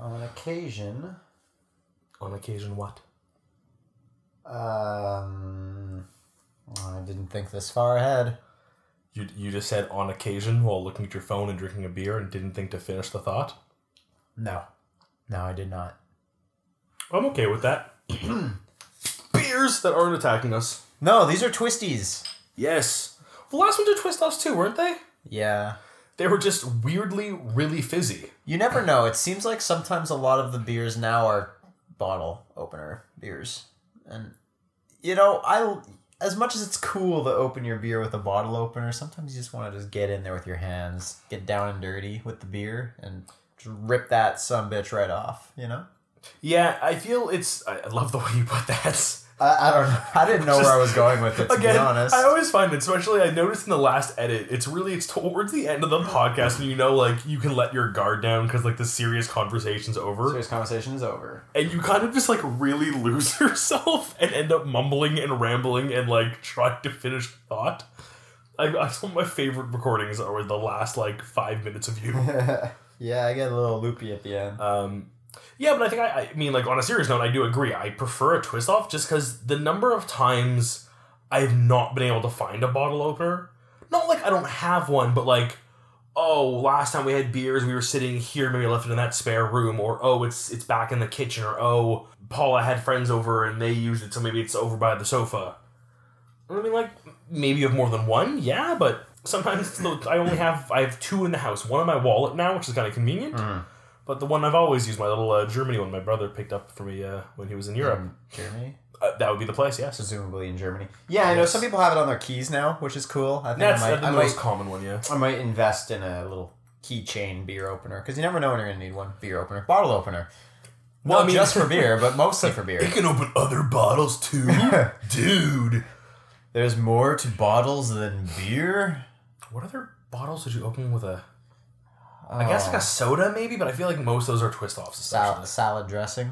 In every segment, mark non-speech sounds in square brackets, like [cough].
on occasion. On occasion, what? Um, I didn't think this far ahead. You, you just said on occasion while looking at your phone and drinking a beer and didn't think to finish the thought? No. No, I did not. I'm okay with that. [clears throat] Beers that aren't attacking us. No, these are twisties. Yes. The last ones are twist offs too, weren't they? Yeah. They were just weirdly really fizzy. You never know. It seems like sometimes a lot of the beers now are bottle opener beers. And you know, I as much as it's cool to open your beer with a bottle opener, sometimes you just want to just get in there with your hands, get down and dirty with the beer and rip that some bitch right off, you know? Yeah, I feel it's. I I love the way you put that. I, I don't know. I didn't know where I was going with it, to Again, be honest. I always find it, especially I noticed in the last edit, it's really it's towards the end of the podcast, and you know, like you can let your guard down because like the serious conversation's over, Serious conversation is over. and you kind of just like really lose [laughs] yourself and end up mumbling and rambling and like trying to finish thought. I, I some of my favorite recordings are the last like five minutes of you. [laughs] yeah, I get a little loopy at the end. Um, yeah, but I think I, I mean, like on a serious note, I do agree. I prefer a twist off just because the number of times I've not been able to find a bottle opener. Not like I don't have one, but like, oh, last time we had beers, we were sitting here, maybe I left it in that spare room, or oh, it's it's back in the kitchen, or oh, Paula had friends over and they used it, so maybe it's over by the sofa. I mean, like maybe you have more than one, yeah, but sometimes I only have I have two in the house. One in my wallet now, which is kind of convenient. Mm. But the one I've always used, my little uh, Germany one, my brother picked up for me uh, when he was in Europe. Um, Germany? Uh, that would be the place, yes. Presumably in Germany. Yeah, I know Yes. some people have it on their keys now, which is cool. I think That's I might, the I most might, common one, yeah. I might invest in a little keychain beer opener because you never know when you're gonna need one. Beer opener, bottle opener. Well, Not I mean- just for beer, but [laughs] mostly for beer. It can open other bottles too, [laughs] dude. There's more to bottles than beer. What other bottles did you open with a? I guess like a uh, soda, maybe, but I feel like most of those are twist offs. salad, salad dressing.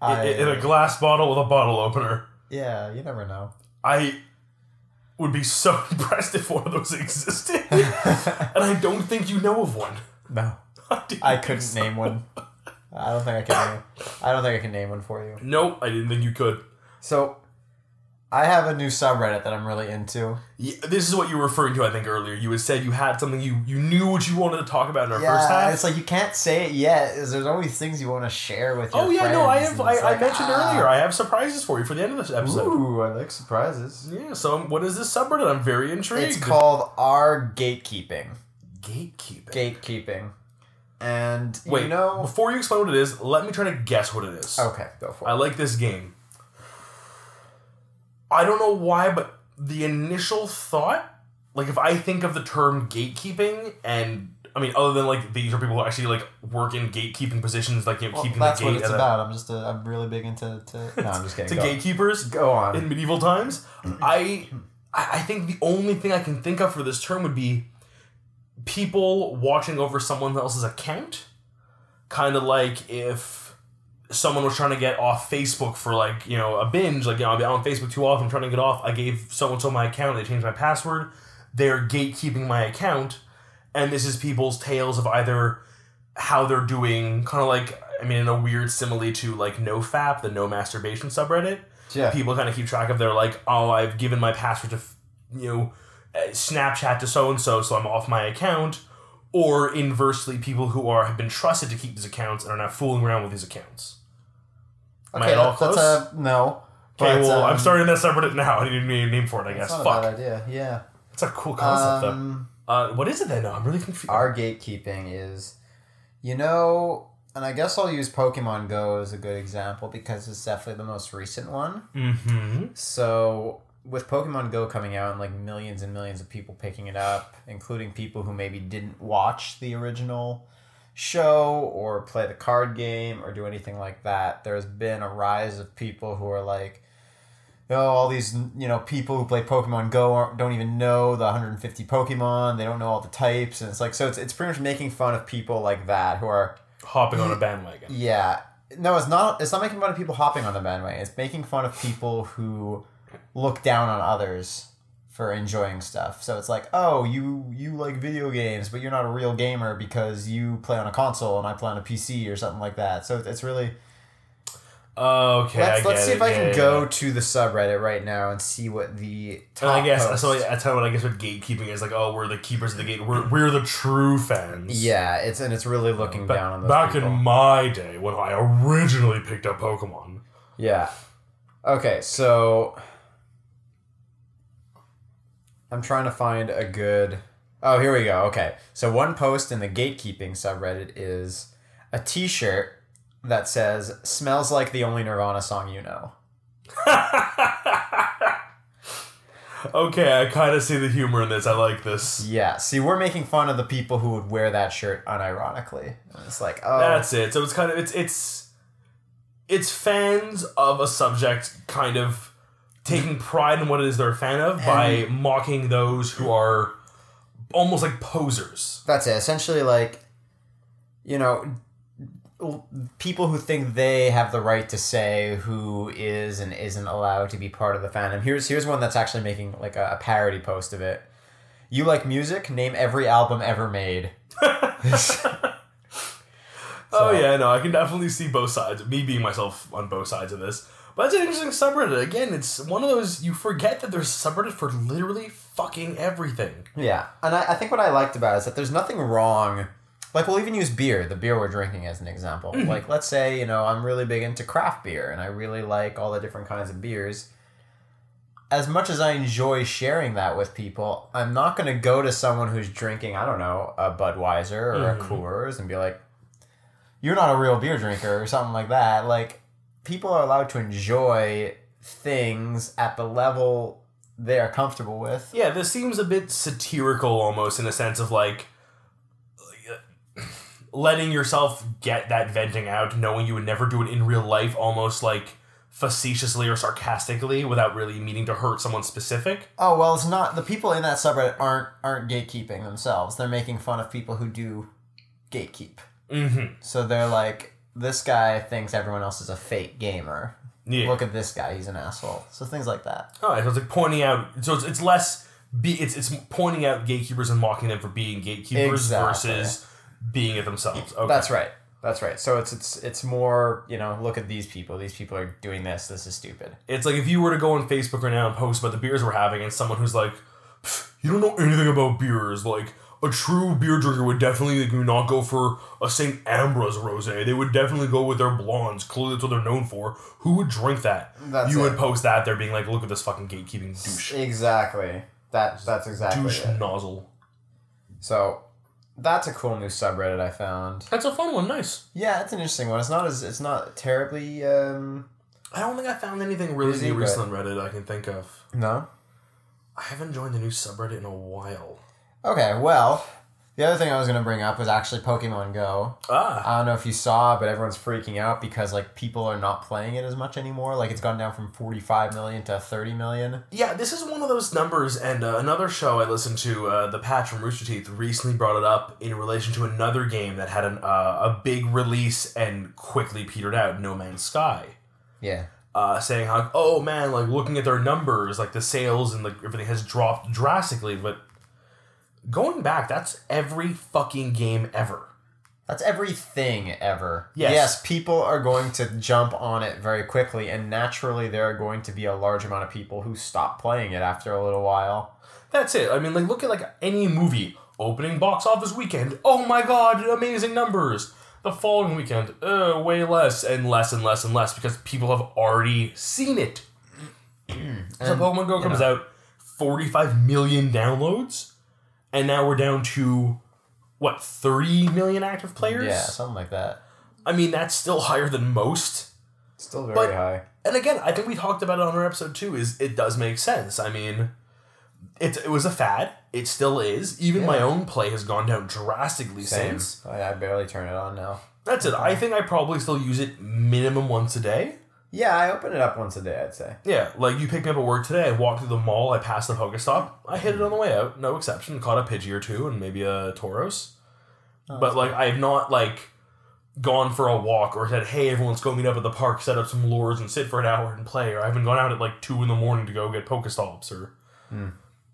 I, in a glass bottle with a bottle opener. Yeah, you never know. I would be so [laughs] impressed if one of those existed, [laughs] and I don't think you know of one. No, [laughs] didn't I couldn't so. name one. I don't think I can. Name, I don't think I can name one for you. Nope, I didn't think you could. So, I have a new subreddit that I'm really into. Yeah, this is what you were referring to, I think, earlier. You had said you had something you you knew what you wanted to talk about in our first Yeah, half. it's like you can't say it yet. Is there's always things you want to share with your oh yeah, no, I have. I, it's I mentioned ah. earlier. I have surprises for you for the end of this episode. Ooh, I like surprises. Yeah. So, what is this subreddit? I'm very intrigued. It's called our gatekeeping. gatekeeping. Gatekeeping, and Wait, you know. before you explain what it is, let me try to guess what it is. Okay, go for it. I like this game. I don't know why, but the initial thought, like if I think of the term gatekeeping, and I mean, other than like these are people who actually like work in gatekeeping positions, like you know, Well, keeping that's the what gate it's at a- about. I'm just a, I'm really big into to. [laughs] No, I'm just kidding. to go. gatekeepers Go on. in medieval times. I I I think the only thing I can think of for this term would be people watching over someone else's account. Kind of like if someone was trying to get off Facebook for like, you know, a binge, like, you know, I'm on Facebook too often, I'm trying to get off. I gave so and so my account, they changed my password. They're gatekeeping my account. And this is people's tales of either how they're doing, kind of like, I mean, in a weird simile to like NoFap, the no masturbation subreddit yeah. people kind of keep track of their like oh i've given my password to f- you know uh, snapchat to so and so so i'm off my account or inversely people who are have been trusted to keep these accounts and are now fooling around with these accounts Am I Okay, at all close? a no. okay but, well i'm um, starting that subreddit now i need a name for it i guess not a fuck bad idea. Yeah. it's a cool concept Um, though uh, what is it then i'm really confused our gatekeeping is, you know, and I guess I'll use Pokemon Go as a good example because it's definitely the most recent one. mm-hmm So with Pokemon Go coming out and like millions and millions of people picking it up, including people who maybe didn't watch the original show or play the card game or do anything like that, there's been a rise of people who are like, oh, all these you know people who play Pokemon Go aren't- don't even know the 150 Pokemon. They don't know all the types, and it's like so. It's it's pretty much making fun of people like that who are hopping on a bandwagon yeah. No, it's not. It's not making fun of people hopping on the bandwagon. It's making fun of people who look down on others for enjoying stuff. So it's like, oh, you you like video games, but you're not a real gamer because you play on a console and I play on a PC or something like that. So it's really Okay, let's let's see it. if I can yeah, go yeah. to the subreddit right now and see what the top And I guess post- so. You what. I guess what gatekeeping is like. Oh, we're the keepers of the gate. We're, we're the true fans. Yeah, it's and it's really looking Ba- down on those back people. in my day when I originally picked up Pokemon. Yeah. Okay, so I'm trying to find a good. Oh, here we go. Okay, so one post in the gatekeeping subreddit is a T-shirt that says "Smells like the only Nirvana song you know." [laughs] okay, I kind of see the humor in this. I like this. Yeah. See, we're making fun of the people who would wear that shirt unironically. And it's like, oh, That's it. So it's kind of it's it's it's fans of a subject kind of taking pride in what it is they're a fan of by mocking those who are almost like posers. That's it. Essentially, like, you know, l- people who think they have the right to say who is and isn't allowed to be part of the fandom. Here's here's one that's actually making like a, a parody post of it. You like music? Name every album ever made. [laughs] [laughs] Oh yeah, no, I can definitely see both sides. Me being myself on both sides of this. But it's an interesting subreddit. Again, it's one of those you forget that there's subreddit for literally fucking everything. Yeah, and I, I think what I liked about it is that there's nothing wrong. Like we'll even use beer, the beer we're drinking as an example. Mm-hmm. Like let's say you know I'm really big into craft beer and I really like all the different kinds of beers. As much as I enjoy sharing that with people, I'm not going to go to someone who's drinking I don't know a Budweiser or a mm-hmm. Coors and be like, "You're not a real beer drinker" or something like that. Like people are allowed to enjoy things at the level they are comfortable with. Yeah, this seems a bit satirical almost in a sense of like letting yourself get that venting out, knowing you would never do it in real life, almost like facetiously or sarcastically without really meaning to hurt someone specific. Oh well, it's not the people in that subreddit aren't aren't gatekeeping themselves. They're making fun of people who do gatekeep. Mm-hmm. So they're like, this guy thinks everyone else is a fake gamer. Yeah. Look at this guy; he's an asshole. So things like that. All right, so it's like pointing out. So it's, it's less. Be it's it's pointing out gatekeepers and mocking them for being gatekeepers Exactly. versus being it themselves. Okay. That's right. That's right. So it's it's it's more you know look at these people. These people are doing this. This is stupid. It's like if you were to go on Facebook right now and post about the beers we're having, and someone who's like, "You don't know anything about beers," like. A true beer drinker would definitely like, not go for a St. Ambroise rosé. They would definitely go with their blondes. Clearly, that's what they're known for. Who would drink that? That's you it. would post that. They're being like, "Look at this fucking gatekeeping douche, Exactly. That that's exactly douche it. nozzle." So that's a cool new subreddit I found. That's a fun one. Nice. Yeah, it's an interesting one. It's not as it's not terribly um I don't think I found anything really new recently on Reddit I can think of. no. I haven't joined the new subreddit in a while. Okay, well, the other thing I was going to bring up was actually Pokemon Go. Ah, I don't know if you saw, but everyone's freaking out because like people are not playing it as much anymore. Like it's gone down from 45 million to 30 million. yeah. This is one of those numbers, and uh, another show I listened to, uh, the Patch from Rooster Teeth, recently brought it up in relation to another game that had an, uh, a big release and quickly petered out. No Man's Sky. Yeah. Uh, saying how oh man like looking at their numbers like the sales and like everything has dropped drastically but going back that's every fucking game ever That's everything ever. Yes. Yes, people are going to jump on it very quickly and naturally there are going to be a large amount of people who stop playing it after a little while. That's it. I mean, like, look at like any movie opening box office weekend. Oh my god, amazing numbers. The following weekend, uh, way less and less and less and less because people have already seen it. so Pokemon Go comes out, forty-five million downloads, and now we're down to what thirty million active players. Yeah, something like that. I mean, that's still higher than most. Still very But- high. And again, I think we talked about it on our episode too. Is it does make sense? I mean, it it was a fad. It still is. Even my own play has gone down drastically Same. since. I, I barely turn it on now. That's it. I think I probably still use it minimum once a day. Yeah, I open it up once a day, I'd say. Yeah, like you picked me up at work today. I walked through the mall. I passed the Pokestop. I hit it on the way out. No exception. Caught a Pidgey or two and maybe a Tauros. Oh, but like I have not like gone for a walk or said, "Hey, everyone, let's go meet up at the park, set up some lures, and sit for an hour and play." Or I haven't gone out at like two in the morning to go get Pokestops or hmm.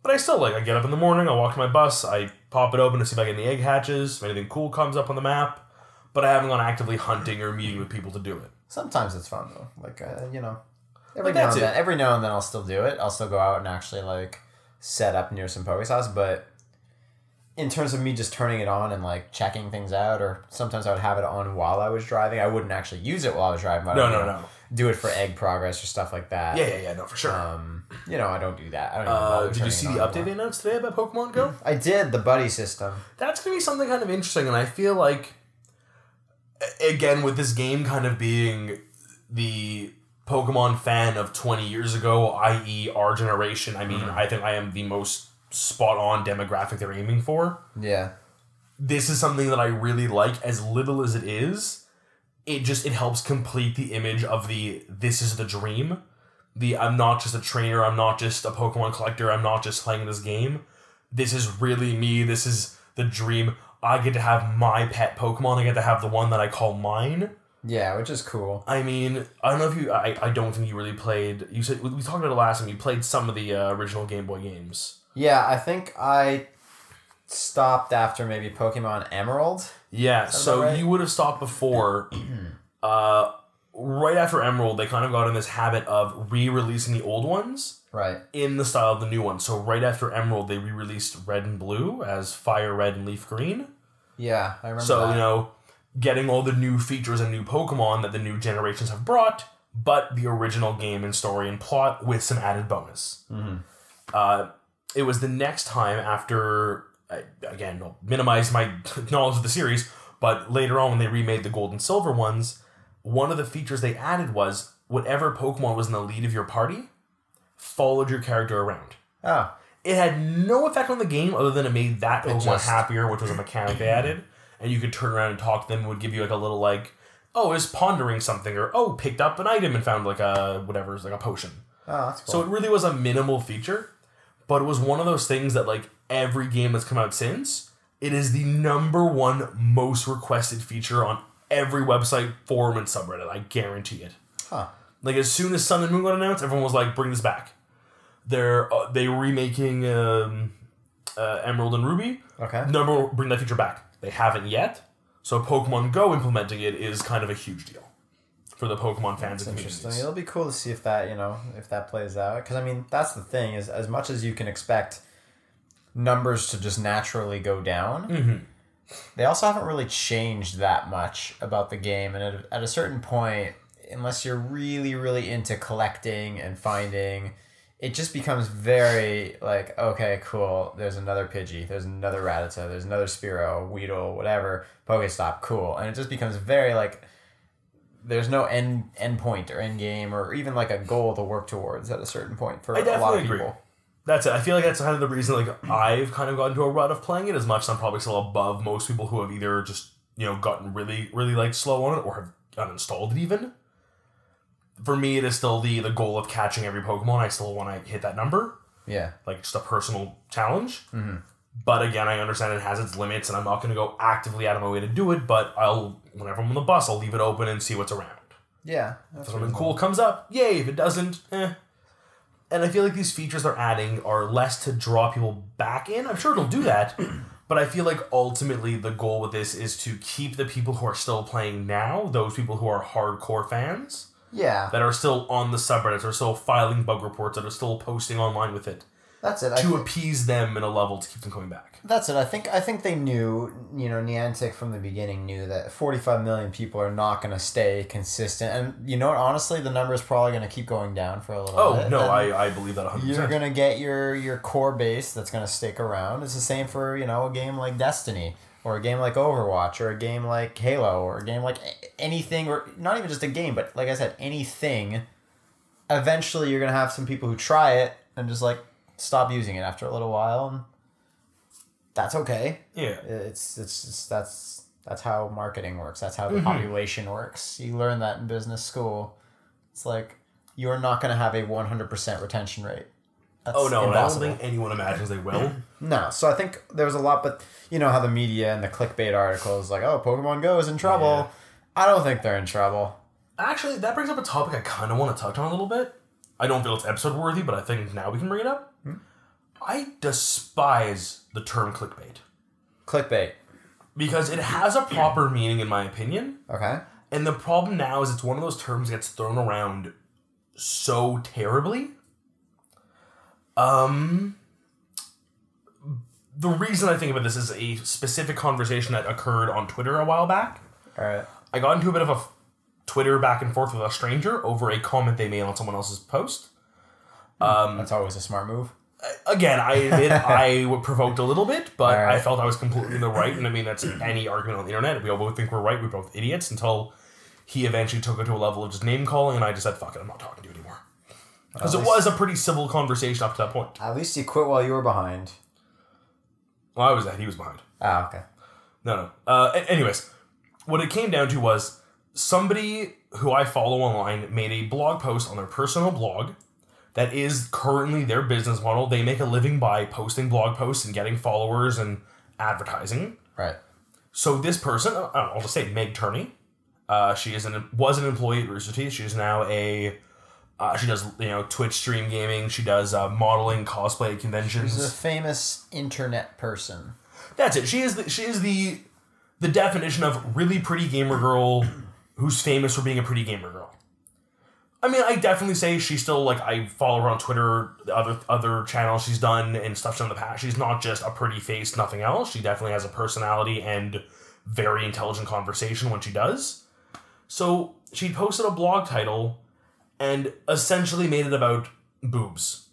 But I still like I get up in the morning, I walk to my bus, I pop it open to see if I get any egg hatches, if anything cool comes up on the map. But I haven't gone actively hunting or meeting with people to do it. Sometimes it's fun though. Like uh, you know, every But now and then, every now and then I'll still do it. I'll still go out and actually like set up near some Pokestops. But in terms of me just turning it on and like checking things out, or sometimes I would have it on while I was driving. I wouldn't actually use it while I was driving. But No, would, no, no. Do it for egg progress or stuff like that. Yeah, yeah, yeah, no, for sure. Um, you know, I don't do that. I don't uh, did you see the update they announced today about Pokemon Go? I did the buddy system. That's gonna be something kind of interesting, and I feel like again with this game kind of being the Pokemon fan of twenty years ago, i.e., our generation. I mean, mm-hmm. I think I am the most spot on demographic they're aiming for. Yeah. This is something that I really like, as little as it is. It just it helps complete the image of the this is the dream. The I'm not just a trainer, I'm not just a Pokemon collector, I'm not just playing this game. This is really me. This is the dream. I get to have my pet Pokemon. I get to have the one that I call mine. Yeah, which is cool. I mean, I don't know if you. I, I don't think you really played. You said we talked about it last time. You played some of the uh, original Game Boy games. Yeah, I think I stopped after maybe Pokemon Emerald. Yeah, so right? you would have stopped before. uh, right after Emerald, they kind of got in this habit of re-releasing the old ones Right. in the style of the new one. So right after Emerald, they re-released Red and Blue as Fire Red and Leaf Green. Yeah, I remember So that. you know, getting all the new features and new Pokemon that the new generations have brought, but the original game and story and plot with some added bonus. Mhm. Uh, it was the next time after I- again I'll minimize my [laughs] knowledge of the series, but later on when they remade the gold and silver ones, one of the features they added was whatever Pokemon was in the lead of your party followed your character around. Oh, It had no effect on the game other than it made that Pokemon just- happier, which was a mechanic they added. And you could turn around and talk to them. It would give you like a little like, oh, is pondering something, or oh, picked up an item and found like a whatever, is like a potion. oh, that's cool. So it really was a minimal feature, but it was one of those things that like every game that's come out since, it is the number one most requested feature on every website, forum, and subreddit. I guarantee it. huh. Like as soon as Sun and Moon got announced, everyone was like, "Bring this back." They're uh, they remaking um, uh, Emerald and Ruby. Okay. Number bring that feature back. They haven't yet, so Pokemon Go implementing it is kind of a huge deal for the Pokemon fans It's and interesting. It'll be cool to see if that you know if that plays out. Because I mean, that's the thing is as much as you can expect numbers to just naturally go down. Mhm. They also haven't really changed that much about the game, and at, at a certain point, unless you're really, really into collecting and finding, it just becomes very like, okay, cool. There's another Pidgey. There's another Rattata. There's another Spearow Weedle, whatever. Pokestop, cool, and it just becomes very like there's no end end point or end game or even like a goal to work towards at a certain point for a lot of agree. people. That's it. I feel like that's kind of the reason like I've kind of gotten to a rut of playing it as much as I'm probably still above most people who have either just, you know, gotten really, really like slow on it or have uninstalled it even. For me it is still the the goal of catching every Pokemon. I still want to hit that number. Yeah. Like just a personal challenge. Mhm. But again, I understand it has its limits and I'm not gonna go actively out of my way to do it, but I'll whenever I'm on the bus I'll leave it open and see what's around. Yeah. If something cool comes up, yay. If it doesn't, eh. And I feel like these features they're adding are less to draw people back in. I'm sure it'll do that, [clears throat] but I feel like ultimately the goal with this is to keep the people who are still playing now, those people who are hardcore fans, Yeah. that are still on the subreddits, are still filing bug reports, that are still posting online with it, That's it. To appease them in a level to keep them coming back. That's it. I think I think they knew, you know, Niantic from the beginning knew that 45 million people are not going to stay consistent. And you know what, honestly, the number is probably going to keep going down for a little bit. Oh bit. no, and I, I believe that 100%. you're going to get your your core base that's going to stick around. It's the same for, you know, a game like Destiny or a game like Overwatch or a game like Halo or a game like anything or not even just a game, but like I said, anything. Eventually you're going to have some people who try it and just like stop using it after a little while and that's okay Yeah. it's it's just that's that's how marketing works that's Mm-hmm. how the population works you learn that in business school it's like you're not going to have a 100% retention rate Oh no, I don't think anyone imagines they will. [clears throat] no so i think there was a lot but you know how the media and the clickbait articles like oh pokemon go is in trouble i don't think they're in trouble Actually, that brings up a topic I kind of want to touch on a little bit. I don't feel it's episode worthy, but I think now we can bring it up. Hmm? I despise the term clickbait Clickbait. because it has a proper meaning, in my opinion. Okay. And the problem now is it's one of those terms that gets thrown around so terribly. Um, the reason I think about this is a specific conversation that occurred on Twitter a while back. All right. I got into a bit of a Twitter back and forth with a stranger over a comment they made on someone else's post. That's always a smart move. Again, I admit [laughs] I was provoked a little bit, but Alright. I felt I was completely in the right. And I mean, that's any argument on the internet. We all both think we're right. We're both idiots until he eventually took it to a level of just name calling, and I just said, fuck it, I'm not talking to you. Because it least- was a pretty civil conversation up to that point. At least you quit while you were behind. Well, I was that. He was behind. Ah, okay. No, no. Uh, a- anyways, what it came down to was somebody who I follow online made a blog post on their personal blog that is currently their business model. They make a living by posting blog posts and getting followers and advertising. Right. So this person, uh, I'll just say Meg Turney, uh, she is an was an employee at Rooster Teeth. She is now a uh, she does you know Twitch stream gaming. She does uh, modeling, cosplay at conventions. She's a famous internet person. That's it. She is the, she is the the definition of really pretty gamer girl who's famous for being a pretty gamer girl. I mean, I definitely say she's still like I follow her on Twitter, the other other channels she's done and stuff she's done in the past. She's not just a pretty face, nothing else. She definitely has a personality and very intelligent conversation when she does. So she posted a blog title and essentially made it about boobs.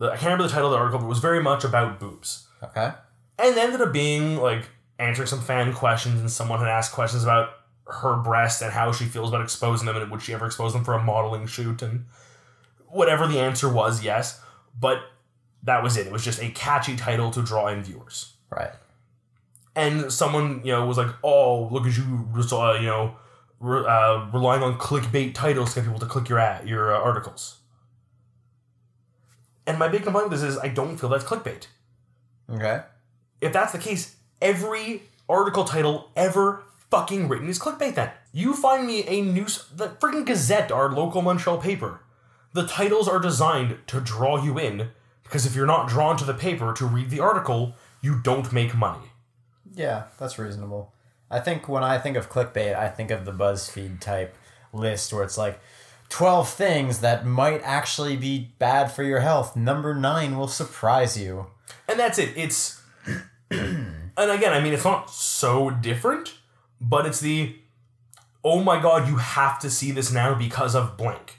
I can't remember the title of the article, but it was very much about boobs Okay. and ended up being like answering some fan questions and someone had asked questions about her breasts and how she feels about exposing them and would she ever expose them for a modeling shoot and whatever the answer was yes but that was it it was just a catchy title to draw in viewers Right. and someone you know was like oh look at you just uh, you know re- uh, relying on clickbait titles to get people to click your ad, your uh, articles and my big complaint with this is i don't feel that's clickbait Okay. if that's the case, every article title ever fucking written is clickbait then. You find me a news the freaking Gazette, our local Montreal paper. The titles are designed to draw you in because if you're not drawn to the paper to read the article, you don't make money. Yeah, that's reasonable. I think when I think of clickbait, I think of the BuzzFeed type list where it's like 12 things that might actually be bad for your health. Number 9 will surprise you. And that's it. It's [clears throat] and again, I mean it's not so different, but it's the oh my god, you have to see this now because of blank.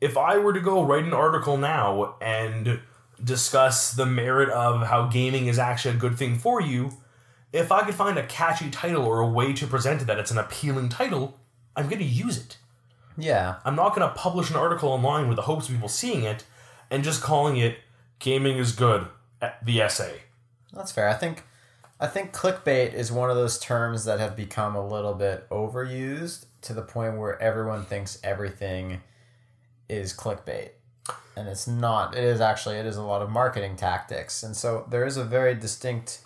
If I were to go write an article now and discuss the merit of how gaming is actually a good thing for you, if I could find a catchy title or a way to present it that it's an appealing title, I'm going to use it. Yeah. I'm not going to publish an article online with the hopes of people seeing it and just calling it gaming is good at the essay. That's fair. I think I think clickbait is one of those terms that have become a little bit overused to the point where everyone thinks everything is clickbait. And it's not. It is actually it is a lot of marketing tactics. And so there is a very distinct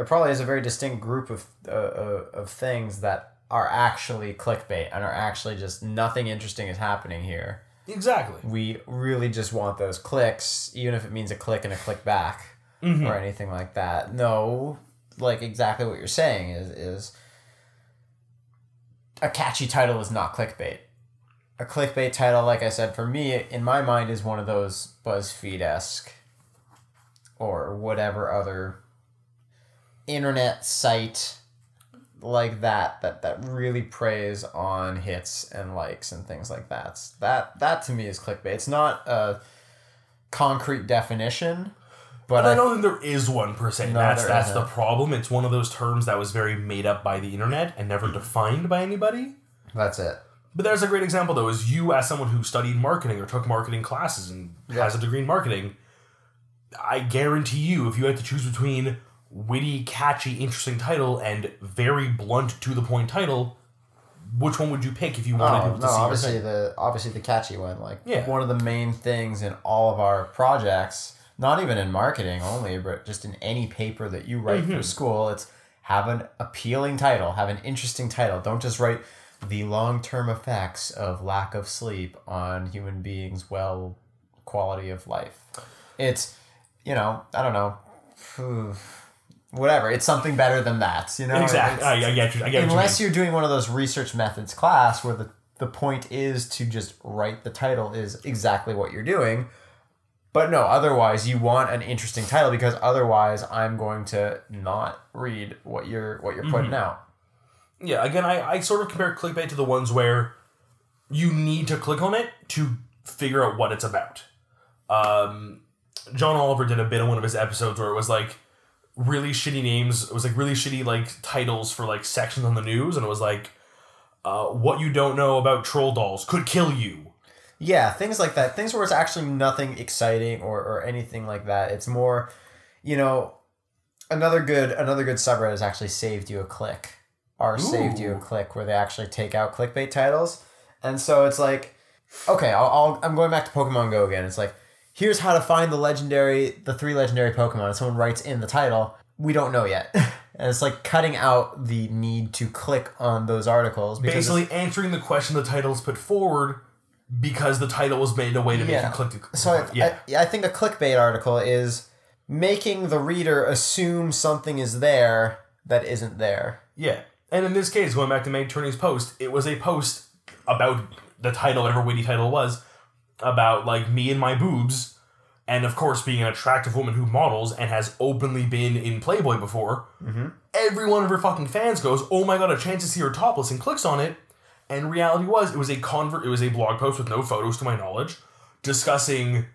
there probably is a very distinct group of uh, uh, of things that are actually clickbait and are actually just nothing interesting is happening here. Exactly. We really just want those clicks, even if it means a click and a click back or anything like that. No, like exactly what you're saying is is a catchy title is not clickbait. A clickbait title, like I said, for me in my mind is one of those BuzzFeed esque or whatever other internet site like that that that really preys on hits and likes and things like that. That that to me is clickbait. It's not a concrete definition, but I I, don't think there is one per se. No, that's that's the problem. It's one of those terms that was very made up by the internet and never defined by anybody. that's it. But there's a great example though, is you as someone who studied marketing or took marketing classes and has a degree in marketing. I guarantee you, if you had to choose between witty, catchy, interesting title and very blunt, to the point title, which one would you pick if you wanted Oh, people to no, see obviously the obviously the catchy one. Like Yeah. one of the main things in all of our projects, not even in marketing only, but just in any paper that you write Mm-hmm. for school, it's have an appealing title, have an interesting title. Don't just write the long term effects of lack of sleep on human beings' well quality of life. It's you know, I don't know, [sighs] whatever. It's something better than that. You know, exactly. I, I get you. I get unless you you're doing one of those research methods class where the, the point is to just write the title is exactly what you're doing but no otherwise you want an interesting title because otherwise i'm going to not read what you're what you're putting out. Yeah. Again, I, I sort of compare clickbait to the ones where you need to click on it to figure out what it's about. Um, John Oliver did a bit on one of his episodes where it was like really shitty names. It was like really shitty like titles for like sections on the news, and it was like, uh, "What you don't know about troll dolls could kill you." yeah things like that. Things where it's actually nothing exciting or, or anything like that. It's more you know another good another good subreddit has actually saved you a click. Or saved you a click where they actually take out clickbait titles. And so it's like okay I'll, I'll i'm going back to pokemon go again. It's like here's how to find the legendary the three legendary pokemon and someone writes in the title we don't know yet [laughs] and it's like cutting out the need to click on those articles Basically, answering the question the title's put forward because the title was made in a way to make Yeah. you click. To, So I, yeah, I, I think a clickbait article is making the reader assume something is there that isn't there. yeah. And in this case, going back to Meg Turney's post, it was a post about the title, whatever witty title was, about like me and my boobs, and of course being an attractive woman who models and has openly been in Playboy before. Mm-hmm. Every one of her fucking fans goes, "Oh my god, a chance to see her topless," and clicks on it. And reality was, it was a convert. It was a blog post with no photos, to my knowledge, discussing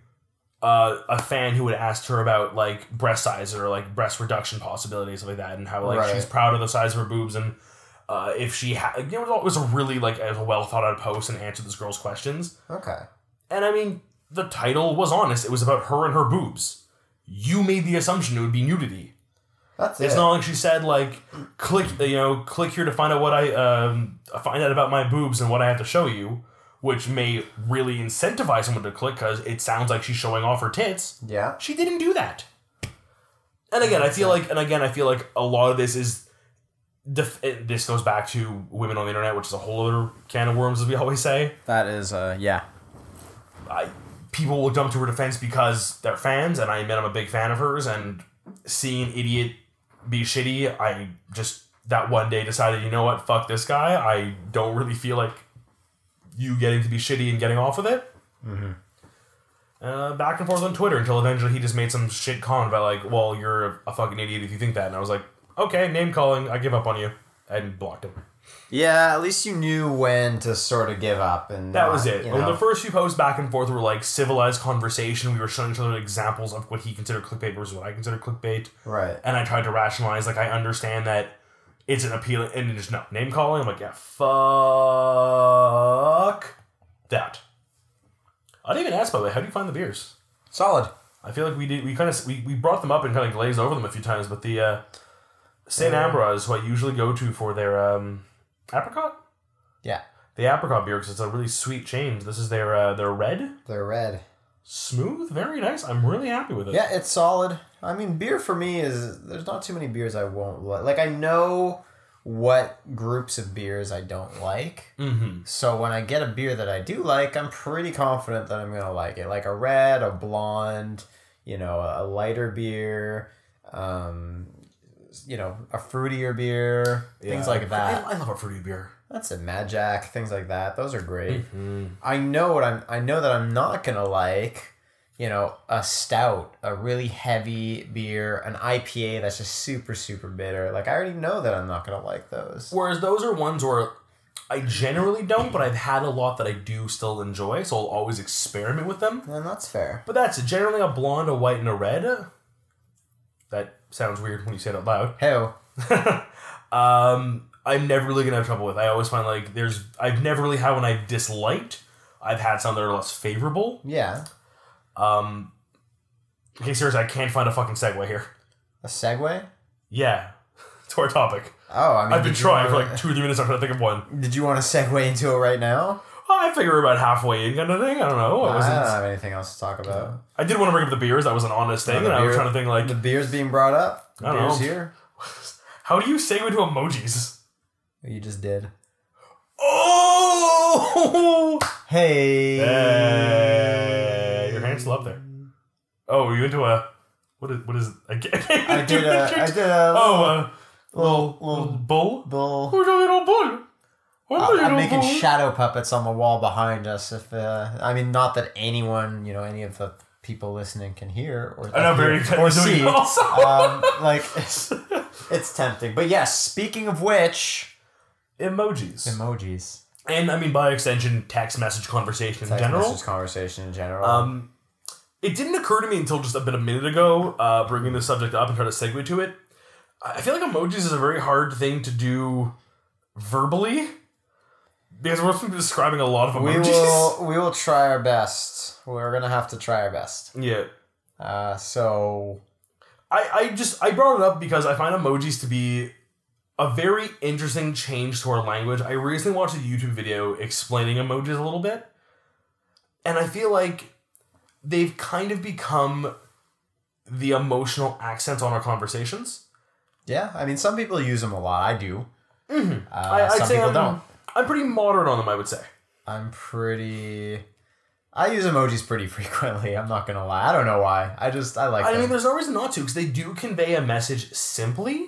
uh, a fan who had asked her about like breast size or like breast reduction possibilities, like that, and how like Right. she's proud of the size of her boobs and uh, if she had, you know, it was a really like a well thought out post and answered this girl's questions. Okay. And I mean, the title was honest. It was about her and her boobs. You made the assumption it would be nudity. That's it. It's it. not like she said like, click, you know, click here to find out what I um find out about my boobs and what I have to show you, which may really incentivize someone to click because it sounds like she's showing off her tits. yeah. She didn't do that. And again, I feel like, and again, I feel like a lot of this is, def- this goes back to women on the internet, which is a whole other can of worms, as we always say. That is, uh, yeah. I, people will jump to her defense because they're fans, and I admit I'm a big fan of hers. And seeing an idiot be shitty, I just that one day decided, you know what, fuck this guy. I don't really feel like you getting to be shitty and getting off with it. Mm-hmm. Uh, back and forth on Twitter until eventually he just made some shit comment about like, well, you're a fucking idiot if you think that, and I was like, okay, name calling, I give up on you, and blocked him. Yeah, at least you knew when to sort of give up and That not, was it. you When know. the first few posts back and forth were like civilized conversation, we were showing each other examples of what he considered clickbait versus what I consider clickbait, right. and I tried to rationalize like I understand that it's an appealing and just no name calling. I'm like, yeah, fuck that. I didn't even ask by the way, how do you find the beers? Solid. I feel like we did. We kind of we, we brought them up and kind of glazed over them a few times, but the uh, Saint Uh, Ambra who I usually go to for their um, apricot. Yeah. The apricot beer because it's a really sweet change. This is their uh, their red, They're red. smooth, very nice. I'm really happy with it. Yeah, it's solid. I mean, beer for me is there's not too many beers I won't like. Like I know what groups of beers I don't like. Mm-hmm. So when I get a beer that I do like, I'm pretty confident that I'm gonna like it. Like a red, a blonde, you know, a lighter beer, um, you know, a fruitier beer, things like that. I, I love a fruity beer. That's a Mad Jack, things like that. Those are great. Mm-hmm. I know what I'm. I know that I'm not gonna like. You know, a stout, a really heavy beer, an IPA that's just super super bitter. Like I already know that I'm not gonna like those. Whereas those are ones where I generally don't, but I've had a lot that I do still enjoy, so I'll always experiment with them. And that's fair. But that's. Generally a blonde, a white, and a red. That sounds weird when you say it out loud. Hey, [laughs] um, I'm never really gonna have trouble with. I always find like there's I've never really had one I've disliked. I've had some that are less favorable. yeah, Um, okay, seriously, I can't find a fucking segue here. a segue. Yeah, [laughs] to our topic. Oh, I mean, I've been trying for wanna- like two or three minutes. I'm trying to think of one. Did you want to segue into it right now? Oh, I figure we're about halfway in kind of thing. I don't know. I, I wasn't, don't have anything else to talk about. I did want to bring up the beers. That was an honest thing, the and I was beer- trying to think like, The beer's being brought up. The I don't beer's know. here. [laughs] how do you segue to emojis? You just did. Oh! [laughs] Hey. Hey, your hand's still up there. Oh, were you into a What is what is it? I, can't, I did [laughs] a I did a Oh, uh, little little little bull. bull. Who's a little bull? Who's a I'm making bull? shadow puppets on the wall behind us. If uh, I mean, not that anyone, you know, any of the people listening can hear or, I know, very or see. also. um, [laughs] like it's, it's tempting. But yes, speaking of which, Emojis. emojis. and I mean, by extension, text message conversation in Text general. message conversation in general. Um, it didn't occur to me until just a bit a minute ago, uh, bringing the subject up and trying to segue to it. I feel like emojis is a very hard thing to do verbally because we're to describing a lot of emojis. we will [laughs] we will try our best. We're gonna have to try our best. Yeah. Uh, so I, I just I brought it up because I find emojis to be a very interesting change to our language. I recently watched a YouTube video explaining emojis a little bit, and I feel like they've kind of become the emotional accents on our conversations. yeah, I mean, some people use them a lot. I do. Mm-hmm. Uh, I, I'd some say people I'm, don't. I'm pretty moderate on them. I would say. I'm pretty. I use emojis pretty [laughs] frequently. I'm not gonna lie. I don't know why. I just I like I them. mean, there's no reason not to because they do convey a message simply.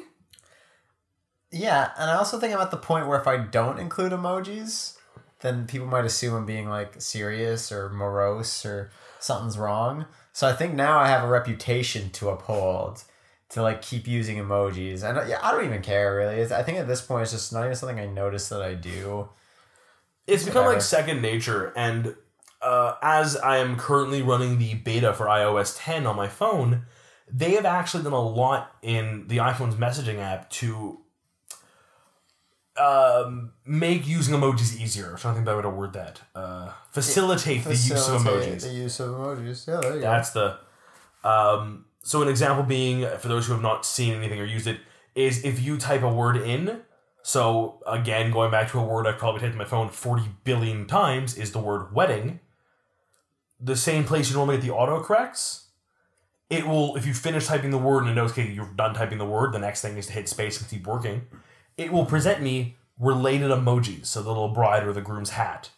yeah, and I also think I'm at the point where if I don't include emojis, then people might assume I'm being like serious or morose or something's wrong. So I think now I have a reputation to uphold to like keep using emojis, and yeah, I don't even care really. It's, I think at this point it's just not even something I notice that I do. It's become like second nature, and uh, as I am currently running the beta for iOS 10 on my phone, they have actually done a lot in the iPhone's messaging app to um, make using emojis easier. I'm trying to think about how to word that. Uh, facilitate, the use of emojis. The use of emojis. Yeah, there you go. That's the. Um, so an example being, uh, for those who have not seen anything or used it, is if you type a word in. So again, going back to a word I've probably typed my phone forty billion times is the word wedding. The same place you normally get the autocorrects. It will, if you finish typing the word and it knows, okay, you're done typing the word, the next thing is to hit space and keep working. It will present me related emojis, so the little bride or the groom's hat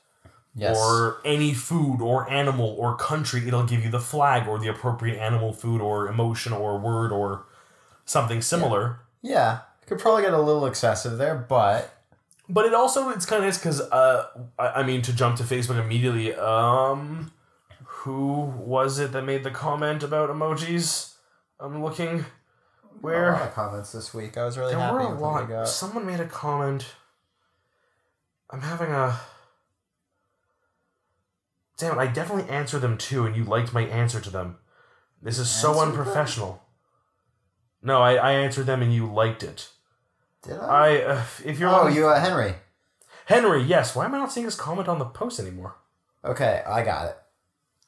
Yes. or any food or animal or country, it'll give you the flag or the appropriate animal, food, or emotion or word or something similar. Yeah, could probably get a little excessive there, but But it also it's kind of nice because uh, I, I mean to jump to Facebook immediately. Um, who was it that made the comment about emojis? I'm looking a where lot of comments this week. I was really there happy were a with what we lot. Someone made a comment. I'm having a. Damn it! I definitely answered them too, and you liked my answer to them. This is so unprofessional. No, I, I answered them and you liked it. Did I? I uh, if you're oh, you uh, Henry. Henry, yes. Why am I not seeing his comment on the post anymore? Okay, I got it.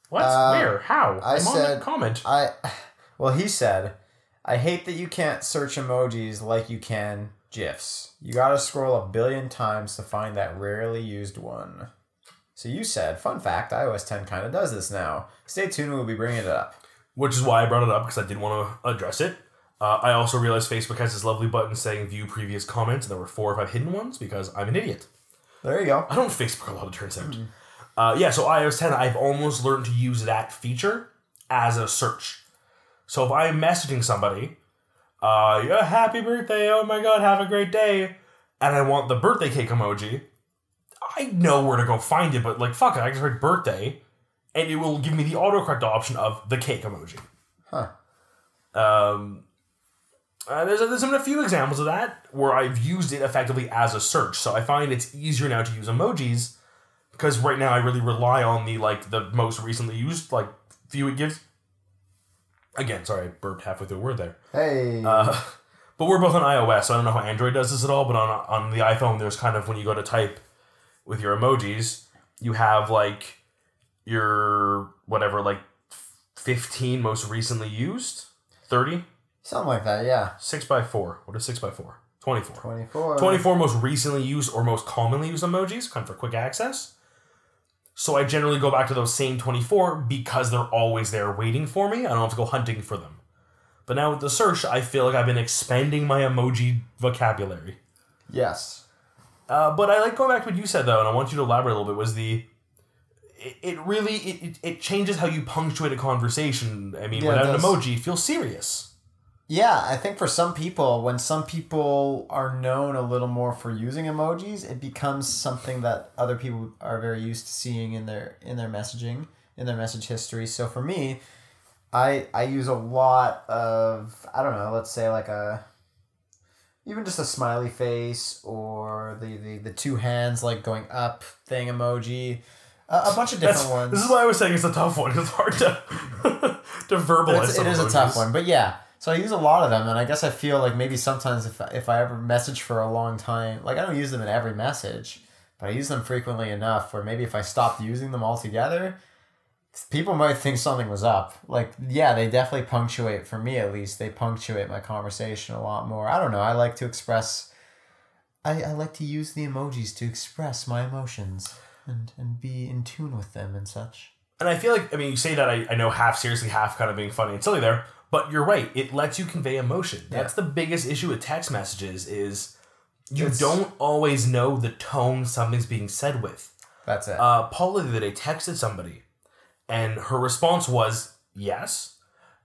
What? Uh, Where? How? I I'm on said- the comment. I, [laughs] well, he said, I hate that you can't search emojis like you can gifs. You gotta scroll a billion times to find that rarely used one. So you said, fun fact, iOS 10 kind of does this now. Stay tuned, we'll be bringing it up. Which is why I brought it up because I did want to address it. Uh, I also realized Facebook has this lovely button saying view previous comments, and there were four or five hidden ones because I'm an idiot. There you go. I don't Facebook a lot, it turns out. Uh, yeah, so iOS 10, I've almost learned to use that feature as a search. So if I'm messaging somebody, uh, yeah, happy birthday, oh my god, have a great day, and I want the birthday cake emoji, I know where to go find it, but like, fuck it, I just write birthday, and it will give me the autocorrect option of the cake emoji. Huh. Um, uh, there's, there's been a few examples of that where I've used it effectively as a search. So I find it's easier now to use emojis because right now I really rely on the like the most recently used like few it gives. Again, sorry, I burped halfway through a word there. Hey. Uh, but we're both on iOS, so I don't know how Android does this at all. But on on the iPhone, there's kind of when you go to type with your emojis, you have like your whatever like 15 most recently used, 30, Something like that, yeah. 6 by 4 What is 6 by 4 24. 24. 24 most recently used or most commonly used emojis, kind of for quick access. So I generally go back to those same 24 because they're always there waiting for me. I don't have to go hunting for them. But now with the search, I feel like I've been expanding my emoji vocabulary. Yes. Uh, but I like going back to what you said though, and I want you to elaborate a little bit. Was the it, it really it, it, changes how you punctuate a conversation. I mean, Yeah, it without an emoji, it feels serious. Yeah, I think for some people, when some people are known a little more for using emojis, it becomes something that other people are very used to seeing in their in their messaging, in their message history. So for me, I I use a lot of I don't know, let's say like a even just a smiley face or the the, the two hands like going up thing emoji, a, a bunch of different That's, ones. This is why I was saying it's a tough one. It's hard to [laughs] to verbalize. It's, it is a tough one, but yeah. So I use a lot of them, and I guess I feel like maybe sometimes if if I ever message for a long time, like I don't use them in every message, but I use them frequently enough where maybe if I stopped using them altogether, people might think something was up. Like yeah, they definitely punctuate for me at least. They punctuate my conversation a lot more. I don't know. I like to express. I, I like to use the emojis to express my emotions and and be in tune with them and such. And I feel like I mean you say that I, I know half seriously, half kind of being funny and silly there, but you're right. It lets you convey emotion. That's the biggest issue with text messages is you It's- don't always know the tone something's being said with. That's it. Uh, Paula the other day texted somebody, and her response was yes,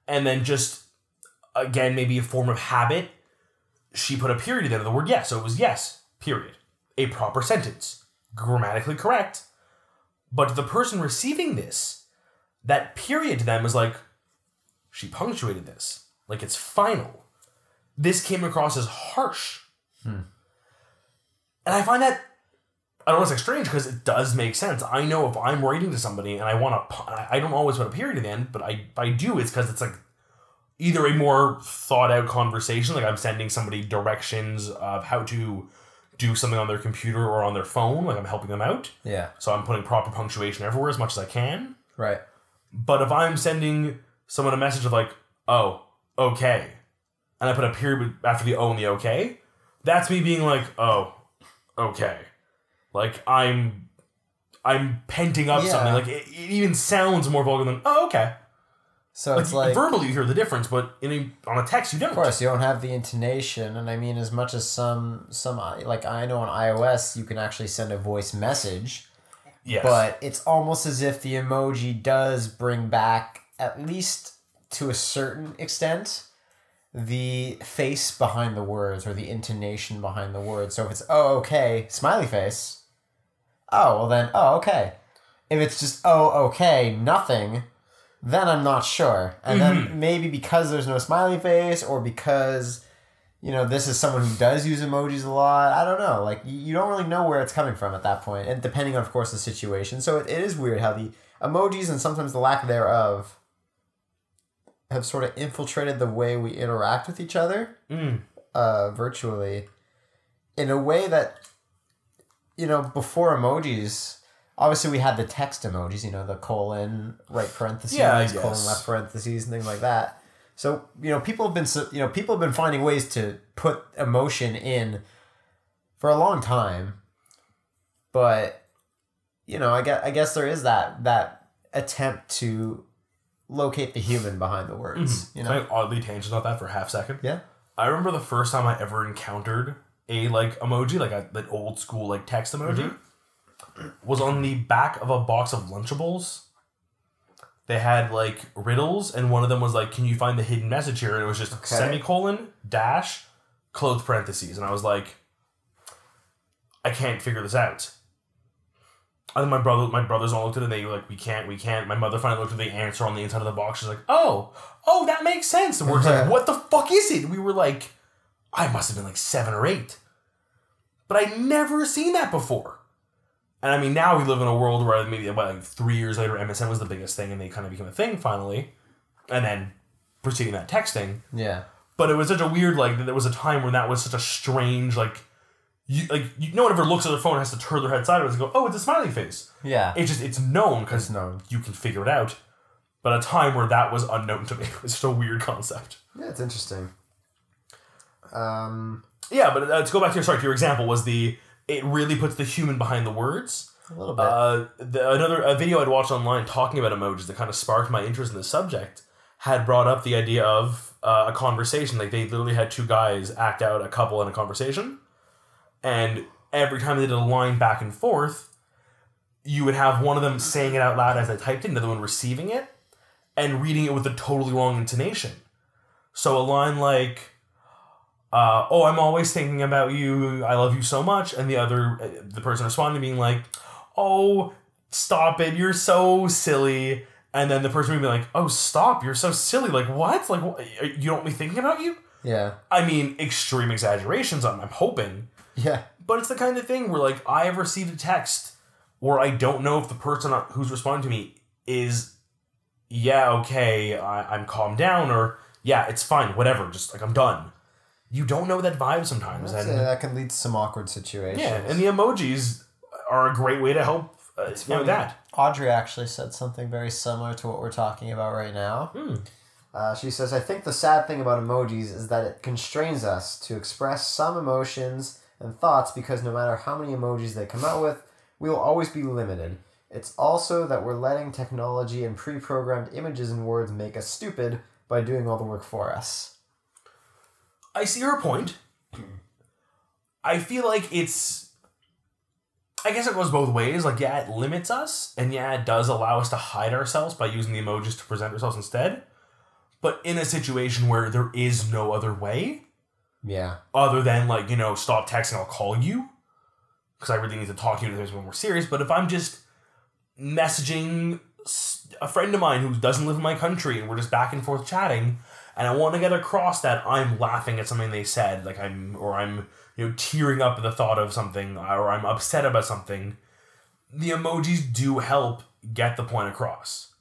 and then just again maybe a form of habit, she put a period at the end of the word yes, so it was yes period, a proper sentence, grammatically correct, but the person receiving this, that period to them is like, she punctuated this, like it's final. This came across as harsh, hmm. and I find that I don't want to say strange because it does make sense. I know if I'm writing to somebody and I want to, I don't always put a period at the end, but I, I do. It's because it's like either a more thought out conversation, like I'm sending somebody directions of how to do something on their computer or on their phone, like I'm helping them out. yeah. So I'm putting proper punctuation everywhere as much as I can. Right. But if I'm sending someone a message of like, oh, okay, and I put a period after the O and the okay, that's me being like, oh, okay. Like I'm I'm penting up Yeah. something. Like it, it even sounds more vulgar than oh okay. So Like, it's like verbally you hear the difference, but in a, on a text you don't. Of course, you don't have the intonation, and I mean, as much as some some like I know on iOS, you can actually send a voice message, Yes. but it's almost as if the emoji does bring back, at least to a certain extent, the face behind the words or the intonation behind the words. So if it's oh okay, smiley face, oh well then oh okay. If it's just oh okay, nothing, then I'm not sure. And then maybe because there's no smiley face or because you know this is someone who does use emojis a lot, I don't know. Like you you don't really know where it's coming from at that point, and depending on of course the situation. So it, it is weird how the emojis and sometimes the lack thereof have sort of infiltrated the way we interact with each other Mm. uh, virtually in a way that you know before emojis obviously we had the text emojis you know the colon right parentheses Yeah, colon left parentheses and things like that. So you know people have been you know people have been finding ways to put emotion in for a long time. But you know i guess, I guess there is that that attempt to locate the human behind the words mm-hmm. you Can know I oddly tangent on that for a half second? yeah. I remember the first time I ever encountered a like emoji, like a like old school like text emoji, mm-hmm. was on the back of a box of Lunchables. They had like riddles, and one of them was like, "Can you find the hidden message here?" And it was just Okay. semicolon dash close parentheses, and I was like, "I can't figure this out." And then my brother, my brothers all looked at it. and They were like, "We can't, we can't." My mother finally looked at the answer on the inside of the box. She's like, "Oh, oh, that makes sense." And we're like, [laughs] "What the fuck is it?" We were like, "I must have been like seven or eight. but I'd never seen that before." And I mean, now we live in a world where maybe what, like three years later, MSN was the biggest thing, and they kind of became a thing finally, and then preceding that texting. yeah But it was such a weird like that. There was a time when that was such a strange like. You, like you, no one ever looks at their phone and has to turn their head sideways and go, "Oh, it's a smiley face." yeah It's just it's known because It's known. you can figure it out. But a time where that was unknown to me [laughs] was just a weird concept. Yeah, it's interesting. Um, Yeah, but uh, to go back to your sorry to your example was the it really puts the human behind the words. a little bit. Uh, the, another a video I'd watched online talking about emojis that kind of sparked my interest in the subject had brought up the idea of uh, a conversation. Like they literally had two guys act out a couple in a conversation, and every time they did a line back and forth, you would have one of them saying it out loud as they typed it, and the other one receiving it, and reading it with a totally wrong intonation. So a line like, uh, "Oh, I'm always thinking about you. I love you so much," and the other, uh, the person responding being like, "Oh, stop it. You're so silly." And then the person would be like, "Oh, stop! You're so silly. Like what? Like what? you don't me thinking about you?" Yeah. I mean, extreme exaggerations. I'm, I'm hoping, Yeah. but it's the kind of thing where like I have received a text where I don't know if the person who's responding to me is, yeah, okay, I, I'm calmed down, or yeah, it's fine, whatever. Just like I'm done. You don't know that vibe sometimes, and. That can lead to some awkward situations. yeah, and the emojis are a great way to help. Uh, you know that. Audrey actually said something very similar to what we're talking about right now. Hmm. Uh, she says, I think the sad thing about emojis is that it constrains us to express some emotions and thoughts because no matter how many emojis they come out with, we will always be limited. It's also that we're letting technology and pre programmed images and words make us stupid by doing all the work for us. I see her point. I feel like it's. I guess it goes both ways. Like, yeah, it limits us, and yeah, it does allow us to hide ourselves by using the emojis to present ourselves instead. But in a situation where there is no other way, Yeah. other than like you know, stop texting, I'll call you, because I really need to talk to you when we're serious. But if I'm just messaging a friend of mine who doesn't live in my country and we're just back and forth chatting, and I want to get across that I'm laughing at something they said, like I'm or I'm you know tearing up at the thought of something, or I'm upset about something, the emojis do help get the point across.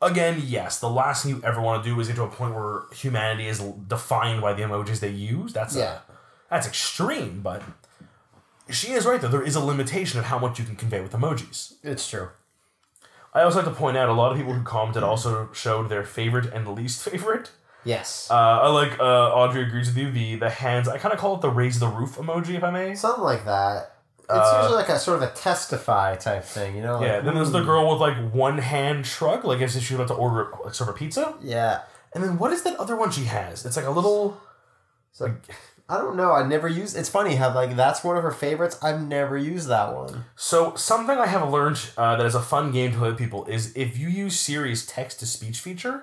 Again, yes, the last thing you ever want to do is get to a point where humanity is defined by the emojis they use. That's a- Yeah. that's extreme, but she is right though. There is a limitation of how much you can convey with emojis. It's true. I also like to point out a lot of people who commented also showed their favorite and least favorite. Yes. Uh, I like uh, Audrey agrees with you. The the hands. I kind of call it the raise the roof emoji, if I may. Something like that. It's Uh, usually like a sort of a testify type thing, you know? Yeah. Then there's the girl with like one hand shrug, like as if she's about to order like serve a pizza. Yeah. And then what is that other one she has? It's like a little. So I don't know. I never used. It's funny how like that's one of her favorites. I've never used that one. So something I have learned uh, that is a fun game to play with people is if you use Siri's text to speech feature,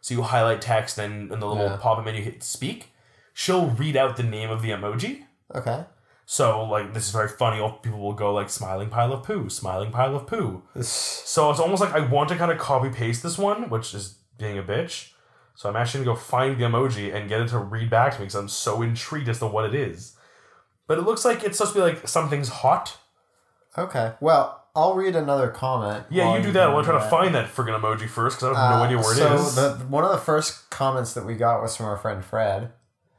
so you highlight text and in the little Yeah. pop up menu hit speak, she'll read out the name of the emoji. Okay. So like this is very funny. All people will go like smiling pile of poo, smiling pile of poo. This, So it's almost like I want to kind of copy paste this one, which is being a bitch. So I'm actually gonna go find the emoji and get it to read back to me because I'm so intrigued as to what it is. But it looks like it's supposed to be like something's hot. okay. Well, I'll read another comment. Yeah, you do that. do I'll try to find that friggin' emoji first because I have no Uh, idea where it so is. the one of the first comments that we got was from our friend Fred,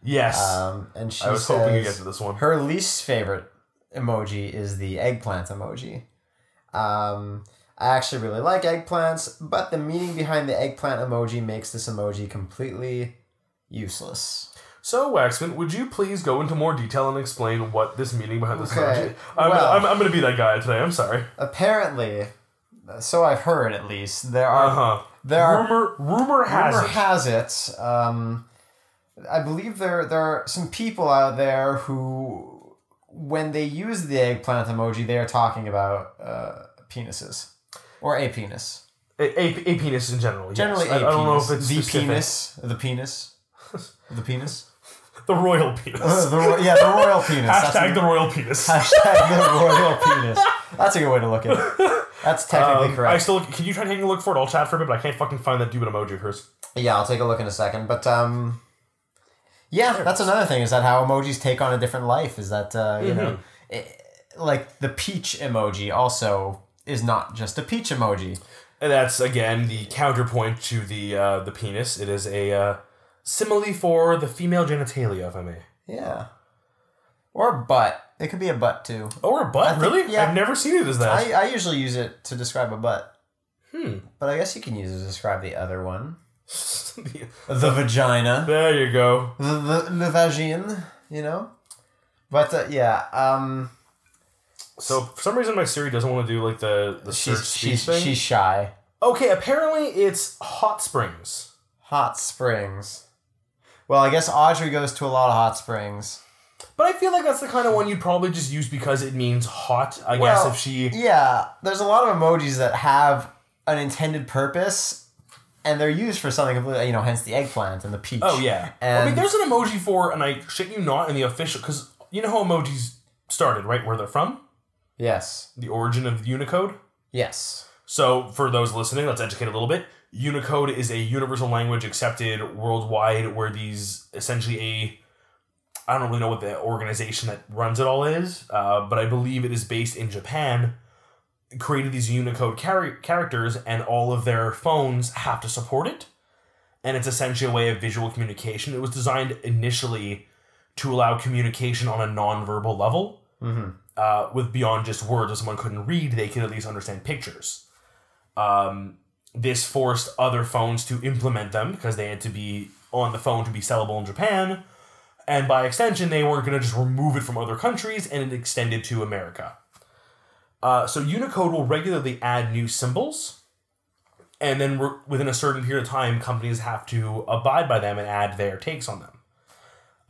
yes, um, and she I was says hoping you get to this one. her least favorite emoji is the eggplant emoji. Um, I actually really like eggplants, but the meaning behind the eggplant emoji makes this emoji completely useless. So, Waxman, would you please go into more detail and explain what this meaning behind this Okay, emoji? I'm, well- I'm, I'm going to be that guy today. I'm sorry. Apparently, so I've heard at least there are Uh huh. there are Rumor, rumor has rumor it. has it. Um, I believe there there are some people out there who, when they use the eggplant emoji, they are talking about uh, penises or a penis. a, a, a penis in general. yes. Generally, I, a I don't know if it's the specific. penis, the penis, [laughs] the penis. The royal penis. Uh, the, ro- yeah, the royal penis. That's Hashtag a- the royal penis. hashtag the royal penis. That's a good way to look at it. That's technically Um, correct. I still can you try taking a look for it? I'll chat for a bit, but I can't fucking find that stupid emoji of hers. Yeah, I'll take a look in a second. But um, yeah, that's another thing. Is that how emojis take on a different life? Is that uh, you know, it, like the peach emoji also is not just a peach emoji. And that's again the counterpoint to the uh, the penis. It is a uh, simile for the female genitalia, if I may. Yeah, or a butt. It could be a butt too. Or a butt, really? yeah. I've never seen it as that. I, I usually use it to describe a butt, hmm. but I guess you can use it to describe the other one, [laughs] the vagina, there you go. the the, the vagine. You know, but uh, yeah, um, So for some reason, my Siri doesn't want to do like the the she's she's thing. she's shy. okay, apparently it's hot springs. Hot springs. Well, I guess Audrey goes to a lot of hot springs. But I feel like that's the kind of one you'd probably just use because it means hot. I Well, guess if she. Yeah, there's a lot of emojis that have an intended purpose, and they're used for something completely. You know, hence the eggplant and the peach. Oh yeah. and I mean, there's an emoji for, and I shit you not, in the official because you know how emojis started, right? Where they're from, yes, the origin of Unicode. yes, So, for those listening, let's educate a little bit. Unicode is a universal language accepted worldwide where these essentially a I don't really know what the organization that runs it all is, uh, but I believe it is based in Japan. Created these Unicode char- characters, and all of their phones have to support it. And it's essentially a way of visual communication. It was designed initially to allow communication on a non-verbal level mm-hmm. uh, with beyond just words. If someone couldn't read, they could at least understand pictures. Um, this forced other phones to implement them because they had to be on the phone to be sellable in Japan. And by extension, they weren't going to just remove it from other countries and it extended to America. Uh, so Unicode will regularly add new symbols. And then within a certain period of time, companies have to abide by them and add their takes on them.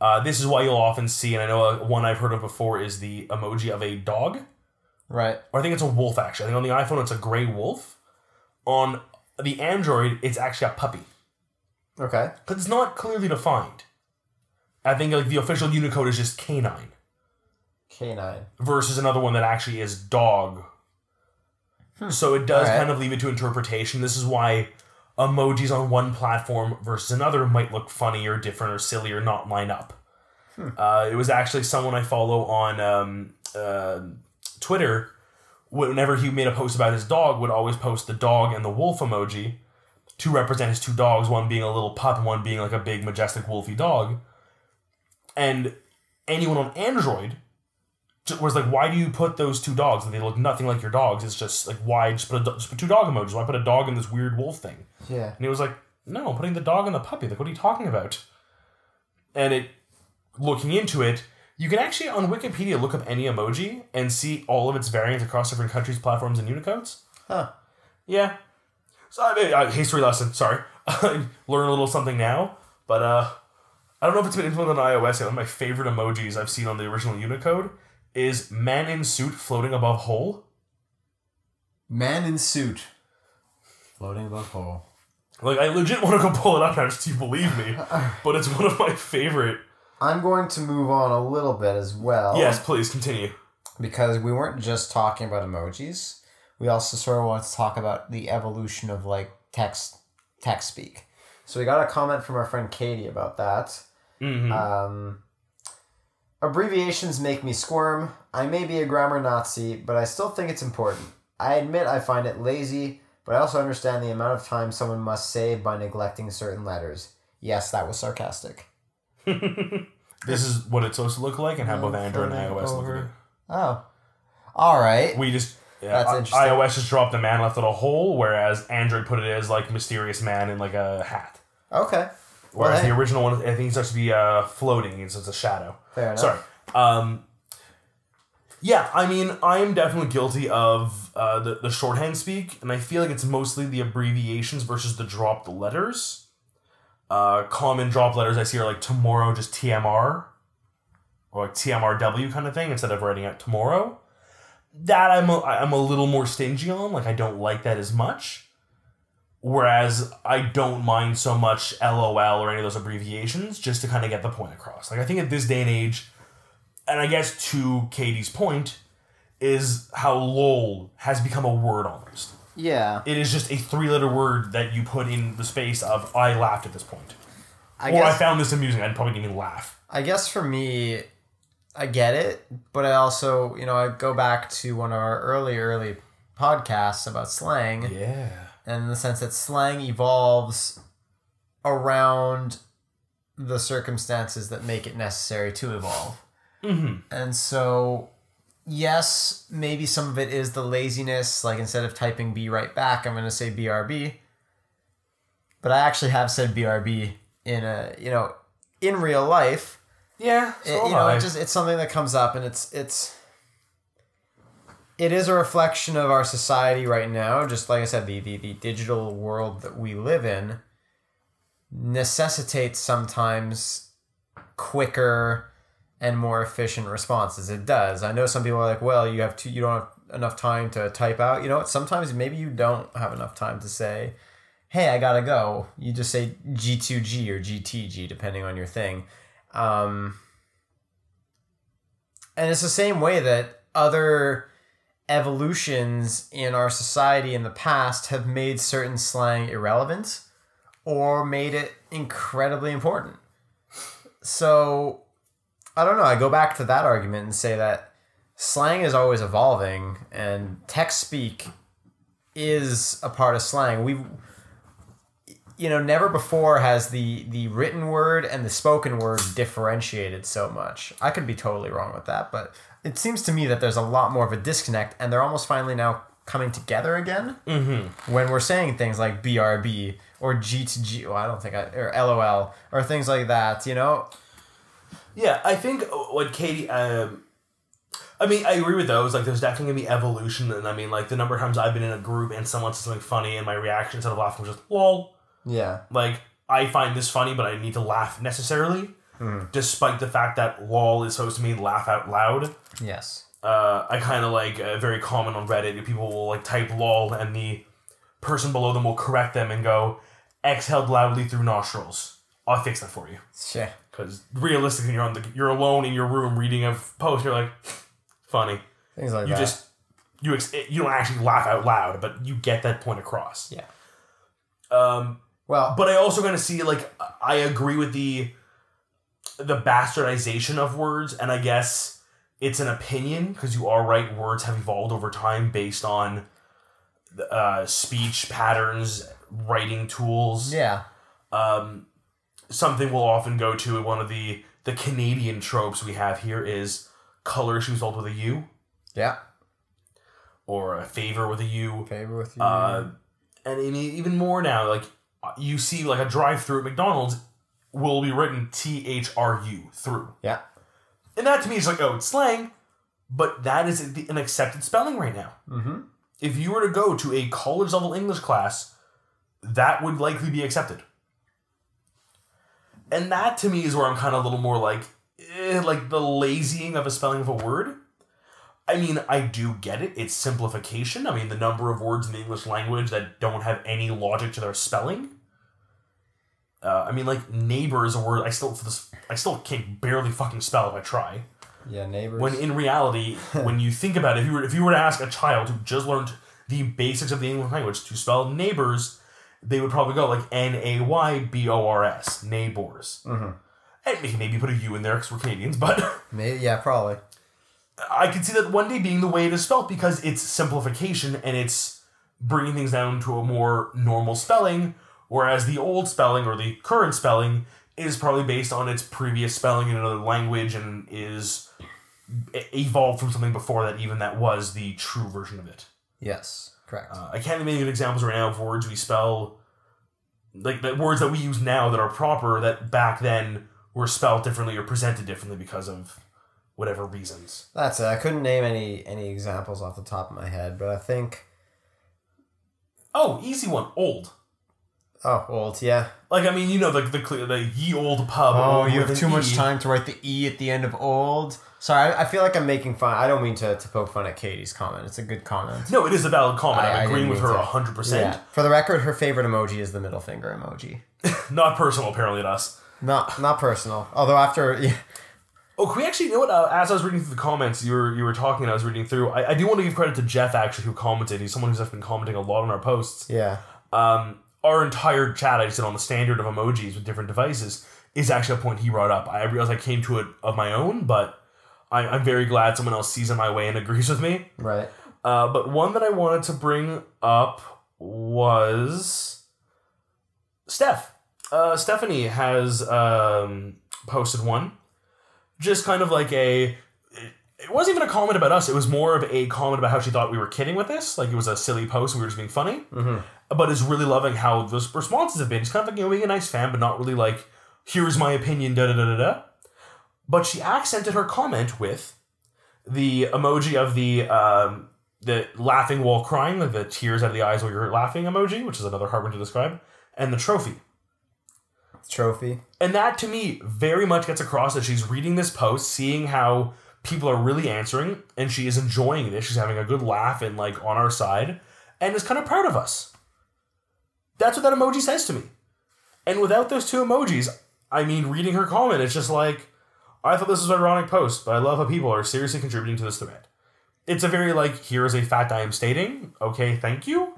Uh, this is why you'll often see, and I know uh, one I've heard of before is the emoji of a dog, right. or I think it's a wolf actually. I think on the iPhone it's a gray wolf. On the Android, it's actually a puppy Okay. because it's not clearly defined. I think like the official Unicode is just canine Canine. versus another one that actually is dog. So it does Alright. kind of leave it to interpretation. This is why emojis on one platform versus another might look funny or different or silly or not line up. Uh, it was actually someone I follow on um, uh, Twitter. Whenever he made a post about his dog, would always post the dog and the wolf emoji to represent his two dogs. One being a little pup, and one being like a big majestic wolfy dog. And anyone on Android was like, "Why do you put those two dogs? And They look nothing like your dogs. It's just like why just put a, just put two dog emojis? Why put a dog in this weird wolf thing?" Yeah. And he was like, "No, I'm putting the dog and the puppy. Like, what are you talking about?" And it, looking into it, you can actually on Wikipedia look up any emoji and see all of its variants across different countries, platforms, and Unicodes. Huh. Yeah. So I mean, uh, history lesson. Sorry, I [laughs] learn a little something now. But uh, I don't know if it's been implemented on iOS yet. One of my favorite emojis I've seen on the original Unicode is man in suit floating above hole. Man in suit. Floating above hole. Like I legit want to go pull it up now just you believe me. But it's one of my favorite. I'm going to move on a little bit as well. Yes, please continue. because we weren't just talking about emojis. We also sort of want to talk about the evolution of like text text speak. So we got a comment from our friend Katie about that. hmm Um, abbreviations make me squirm. I may be a grammar Nazi, but I still think it's important. I admit I find it lazy, but I also understand the amount of time someone must save by neglecting certain letters. Yes, that was sarcastic. This is what it's supposed to look like, and how both Android and iOS look over. at it. Oh, all right. We just yeah, That's interesting. iOS just dropped a man left in a hole, whereas Android put it as like mysterious man in like a hat. Okay. Well, Whereas hey, the original one, I think it's supposed to be uh, floating, it's just a shadow. fair enough. Sorry. Um, yeah, I mean, I'm definitely guilty of uh, the, the shorthand speak, and I feel like it's mostly the abbreviations versus the dropped letters. Uh, common drop letters I see are like tomorrow, just TMR, or like TMRW kind of thing, instead of writing out tomorrow. That I'm a, I'm a little more stingy on. Like, I don't like that as much. Whereas I don't mind so much LOL or any of those abbreviations just to kind of get the point across. Like, I think at this day and age, and I guess to Katie's point, is how LOL has become a word almost. Yeah. It is just a three letter word that you put in the space of I laughed at this point. I or guess I found this amusing. I'd probably even laugh. I guess for me, I get it, but I also, you know, I go back to one of our early, early podcasts about slang, Yeah. and in the sense that slang evolves around the circumstances that make it necessary to evolve. Mm-hmm. And so, yes, maybe some of it is the laziness. Like instead of typing B right back, I'm going to say BRB. But I actually have said BRB in a, you know, in real life. Yeah. It- you know, it just it's something that comes up, and it's it's it is a reflection of our society right now. Just like I said, the the, the digital world that we live in necessitates sometimes quicker and more efficient responses. It does. I know some people are like, well, you have to, you don't have enough time to type out. You know what? Sometimes maybe you don't have enough time to say, hey, I gotta go. You just say G2G or GTG, depending on your thing. Um, and it's the same way that other evolutions in our society in the past have made certain slang irrelevant or made it incredibly important. So, I don't know. I go back to that argument and say that slang is always evolving and text speak is a part of slang. We you know, never before has the the written word and the spoken word differentiated so much. I could be totally wrong with that, but it seems to me that there's a lot more of a disconnect, and they're almost finally now coming together again. Mm-hmm. When we're saying things like BRB or G to G, well, I don't think I or LOL or things like that. You know, Yeah, I think what Katie. Um, I mean, I agree with those. Like, there's definitely gonna be evolution, and I mean, like the number of times I've been in a group and someone says something funny, and my reaction instead of laughing was just "lol." yeah, Like, I find this funny, but I need to laugh necessarily, despite the fact that "lol" is supposed to mean laugh out loud. yes, uh, I kind of like uh, very common on Reddit. People will like type "lol" and the person below them will correct them and go, "Exhaled loudly through nostrils." I'll fix that for you yeah, because realistically, you're on the you're alone in your room reading a post. You're like, funny. things like You that. just you ex- you don't actually laugh out loud, but you get that point across. yeah. Um, Well, but I also gonna see like I agree with the the bastardization of words, and I guess it's an opinion because you are right. Words have evolved over time based on uh, speech patterns, writing tools. yeah, Um, something we'll often go to one of the the Canadian tropes we have here is color should old with a U yeah. or a favor with a U. Favor with you. Uh, and even more now, like you see, like a drive-through at McDonald's will be written T H R U through, yeah, and that to me is like, oh, it's slang, but that is the- an accepted spelling right now. mm-hmm. If you were to go to a college level English class, that would likely be accepted. And that to me is where I'm kind of a little more like, eh, like the lazying of a spelling of a word. I mean, I do get it. It's simplification. I mean, the number of words in the English language that don't have any logic to their spelling. Uh, I mean, like neighbor is a word I still for this I still can't barely fucking spell if I try. yeah. Neighbors. When in reality, [laughs] when you think about it, if you were if you were to ask a child who just learned the basics of the English language to spell neighbors, they would probably go like N A Y B O R S, neighbors. Mhm. And maybe put a U in there because we're Canadians, [laughs] but Maybe, yeah, probably. I can see that one day being the way it is spelled because it's simplification and it's bringing things down to a more normal spelling, whereas the old spelling or the current spelling is probably based on its previous spelling in another language and is evolved from something before that even that was the true version of it. Yes, correct. Uh, I can't think of examples right now of words we spell like the words that we use now that are proper that back then were spelled differently or presented differently because of whatever reasons. That's it. I couldn't name any any examples off the top of my head, but I think Oh, easy one. Old. Oh, old, yeah. Like I mean, you know, the the the, the ye old pub. Oh, you have too much E. time to write the e at the end of old. Sorry, I, I feel like I'm making fun. I don't mean to, to poke fun at Katie's comment. It's a good comment. No, it is a valid comment. I- I'm agreeing with her to. hundred Yeah. percent. For the record, her favorite emoji is the middle finger emoji. [laughs] Not personal, apparently, to us. Not not personal. Although after [laughs] yeah, Oh, can we actually you know what? Uh, as I was reading through the comments, you were you were talking, and I was reading through. I, I do want to give credit to Jeff actually, who commented. He's someone who's been commenting a lot on our posts. yeah, Um, our entire chat, I just did on the standard of emojis with different devices, is actually a point he brought up. I realized I came to it of my own, but I, I'm very glad someone else sees it my way and agrees with me. right. Uh, but one that I wanted to bring up was Steph. Uh, Stephanie has um, posted one, just kind of like a. It wasn't even a comment about us. It was more of a comment about how she thought we were kidding with this. Like it was a silly post and we were just being funny. Mhm. But is really loving how those responses have been. Just kind of like you know being a nice fan, but not really like here's my opinion. Da da da da da. But she accented her comment with the emoji of the um, the laughing while crying, like the tears out of the eyes while you're laughing emoji, which is another hard one to describe, and the trophy. Trophy. And that to me very much gets across that she's reading this post, seeing how people are really answering, and she is enjoying this. She's having a good laugh and like on our side, and is kind of proud of us. That's what that emoji says to me. And without those two emojis, I mean, reading her comment, it's just like, I thought this was an ironic post, but I love how people are seriously contributing to this thread. It's a very like, here is a fact I am stating. Okay, thank you.